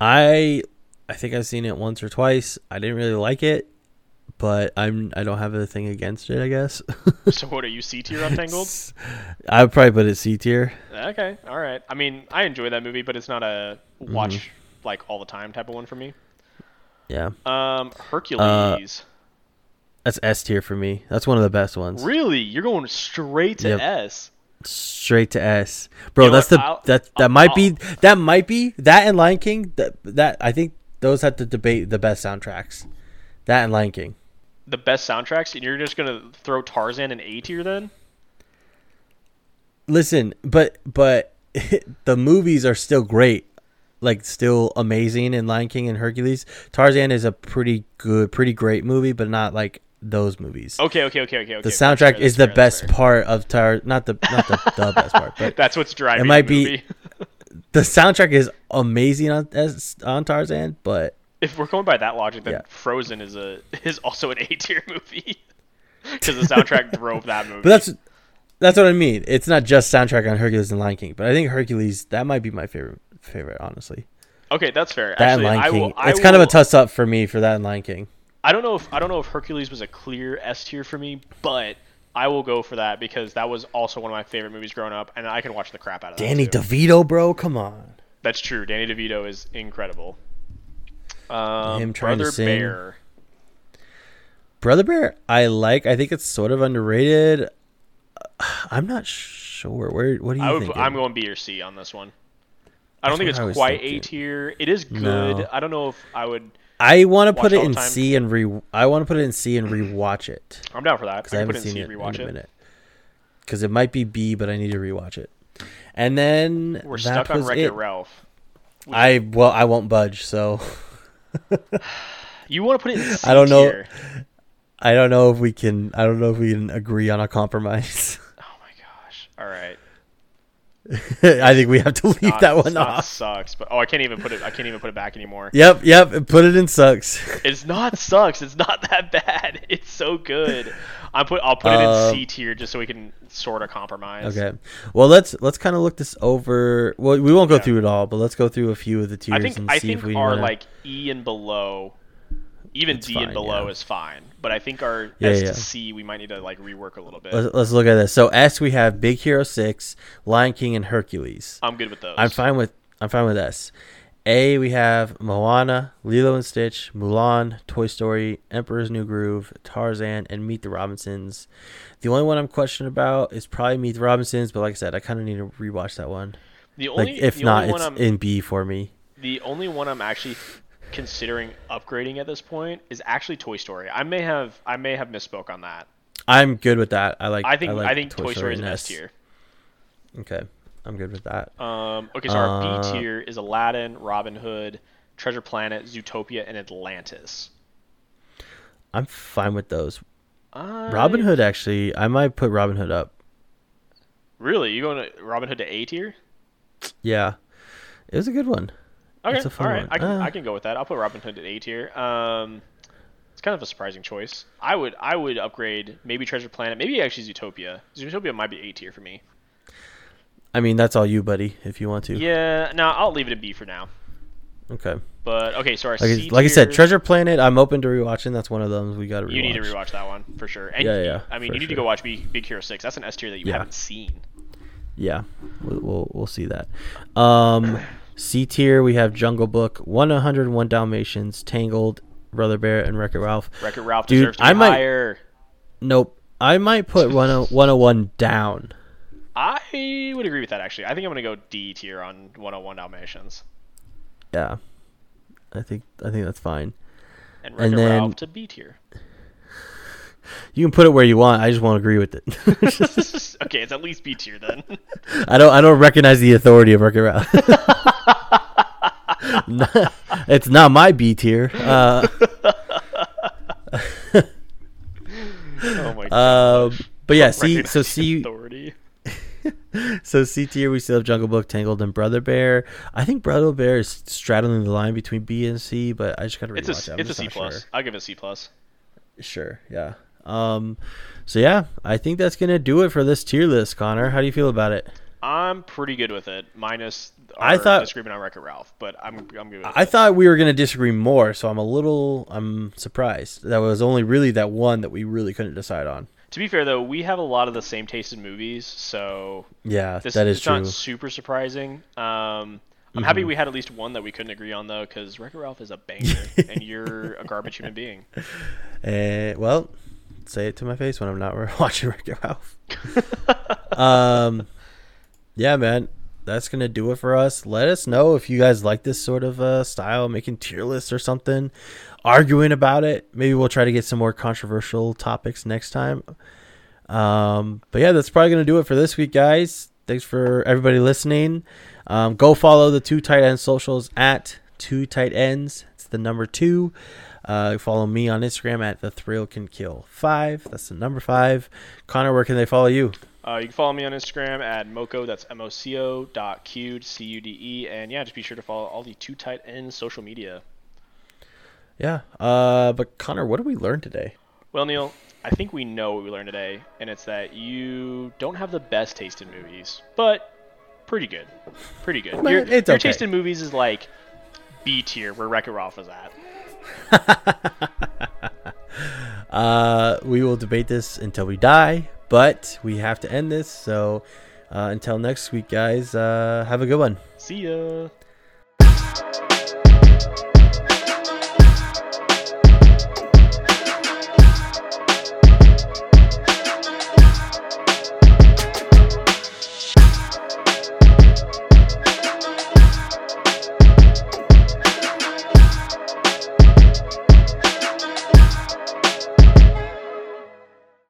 I I think I've seen it once or twice. I didn't really like it, but I'm I don't have a thing against it. I guess. *laughs* So what are you C tier on Tangled? *laughs* I would probably put it C tier. Okay, all right. I mean, I enjoy that movie, but it's not a watch like all the time type of one for me. Yeah, Um, Hercules. Uh, that's S tier for me. That's one of the best ones. really, you're going straight to Yep. S. Straight to S, bro. You know that's what? the I'll- that that I'll- might be that might be that and Lion King. That that I think those have to debate the best soundtracks. That and Lion King. The best soundtracks, and you're just gonna throw Tarzan in A tier then? Listen, but but *laughs* the movies are still great. Like still amazing in Lion King and Hercules. Tarzan is a pretty good, pretty great movie, but not like those movies. Okay, okay, okay, okay. okay. the soundtrack fair, is the fair, best fair. part of Tar. Not the not the, the best part, but *laughs* That's what's driving It might the be- *laughs* the soundtrack is amazing on as, on Tarzan. But if we're going by that logic, then Yeah. Frozen is a *laughs* is also an A tier movie because the soundtrack drove that movie. but that's that's what I mean. It's not just soundtrack on Hercules and Lion King, but I think Hercules that might be my favorite favorite honestly. okay. That's fair. That Actually, and Lion I King. will, I it's kind of a toss up for me for that and Lion King. I don't know if I don't know if Hercules was a clear S tier for me, but I will go for that because that was also one of my favorite movies growing up, and I can watch the crap out of it. Danny. DeVito, bro, come on. That's true. Danny DeVito is incredible. Um, Him trying to Brother sing. Bear. Brother Bear, I like. I think it's sort of underrated. *sighs* I'm not sure. Where? What do you I would. I'm going B or C on this one. I don't That's think I it's quite A tier. It is good. No. I don't know if I would. I want to put it in. C and re. I want to put it in C and rewatch it I'm down for that. because I I haven't it in seen C it in a minute. Because it might be B, but I need to rewatch it. And then We're that stuck on was Wreck It. Ralph. I well, I won't budge. So *sighs* You want to put it in *laughs* C I don't know. tier. I don't know if we can. I don't know if we can agree on a compromise. *laughs* Oh my gosh. All right. *laughs* I think we have to leave Not- that one off. Sucks, but oh, I can't even put it. I can't even put it back anymore. Yep, yep. Put it in sucks. *laughs* It's not sucks. It's not that bad. *laughs* It's so good. I put. I'll put it in Um, C tier just so we can sort of compromise. Okay. Well, let's let's kind of look this over. Well, we won't go Yeah. through it all, but let's go through a few of the tiers think and I see think if we our wanna- like E and below, even It's D fine, and below yeah. is fine. But I think our Yeah, S yeah. to C we might need to like rework a little bit. Let's, let's look at this. So S, we have Big Hero Six, Lion King, and Hercules. I'm good with those. I'm fine with I'm fine with S. A, we have Moana, Lilo and Stitch, Mulan, Toy Story, Emperor's New Groove, Tarzan, and Meet the Robinsons. The only one I'm questioning about is probably Meet the Robinsons, but like I said, I kind of need to rewatch that one. The only Like, if not, it's I'm, in B for me. the only one I'm actually considering upgrading at this point is actually Toy Story. I may have I may have misspoke on that. I'm good with that. I like. I think I, like think Toy, Story is and S tier. Okay, I'm good with that. Um, okay, so our Uh, B tier is Aladdin, Robin Hood, Treasure Planet, Zootopia, and Atlantis. I'm fine with those. I, Robin Hood, actually, I might put Robin Hood up. Really? You going to Robin Hood to A tier? Yeah, it was a good one. Okay, It's a fun right. one. I can Uh. I can go with that. I'll put Robin Hood at A tier. Um, let's kind of a surprising choice. I would I would upgrade maybe Treasure Planet, maybe actually Zootopia. Zootopia might be A tier for me. I mean, that's all you, buddy. If you want to. Yeah, no, I'll leave it at B for now. Okay. But okay, so our Like, I- C like I said, Treasure Planet. I'm open to rewatching. That's one of them we got to. You need to rewatch that one for sure. And Yeah, yeah, I mean, you need to go watch Big, Big Hero Six. That's an S tier that you Yeah. haven't seen. Yeah, we'll we'll, we'll see that. Um, C tier we have Jungle Book, 101 Dalmatians, Tangled, Brother Bear, and Wreck-It Ralph. Wreck-It Ralph Dude, deserves to be I might- higher. Nope, I might put 101 down. I would agree with that actually. I think I'm gonna go D tier on 101 Dalmatians Yeah, I think I think that's fine. and Wreck-It then- Ralph to B tier. You can put it where you want. I just won't agree with it. *laughs* okay, it's at least B tier then. *laughs* I don't I don't recognize the authority of Wreck-It Ralph. *laughs* *laughs* it's not my B tier. Uh, *laughs* oh my god. *laughs* um, but yeah, C so C authority. So C tier, we still have Jungle Book, Tangled, and Brother Bear. I think Brother Bear is straddling the line between B and C, but I just gotta rewatch It's it. a I'm it's a C plus. Sure. I'll give it a C plus. sure, yeah. Um, so yeah, I think that's gonna do it for this tier list. Connor, how do you feel about it? I'm pretty good with it, minus I thought- disagreement on Wreck-It Ralph, but I'm I'm good I thought we were gonna disagree more, so I'm a little I'm surprised. That was only really that one that we really couldn't decide on. To be fair though, we have a lot of the same taste in movies, so Yeah, this that is it's true. Mm-hmm. not super surprising. Um, I'm happy we had at least one that we couldn't agree on though, because Wreck-It Ralph is a banger, and you're a garbage human being. *laughs* Eh, well, say it to my face when I'm not *laughs* watching Wreck-It Ralph. *laughs* um, yeah, man, that's gonna do it for us. Let us know if you guys like this sort of uh, style, making tier lists or something, arguing about it. Maybe we'll try to get some more controversial topics next time. Um, but yeah, that's probably gonna do it for this week, guys. Thanks for everybody listening. Um, go follow the two tight ends socials at two tight ends. It's the number two. Uh, follow me on Instagram at the thrill can kill five. That's the number five. Connor, where can they follow you? Uh, you can follow me on Instagram at moco. That's m o c o dot q c u d e, and yeah, just be sure to follow all the two tight ends social media. Yeah. Uh, but Connor, what did we learn today? Well, Neil, I think we know what we learned today, and it's that you don't have the best taste in movies, but pretty good. Pretty good. Man, your it's your okay. taste in movies is like B tier, where Wreck-It Ralph is at. *laughs* Uh, we will debate this until we die, but we have to end this. So uh, until next week, guys, uh, have a good one. See ya.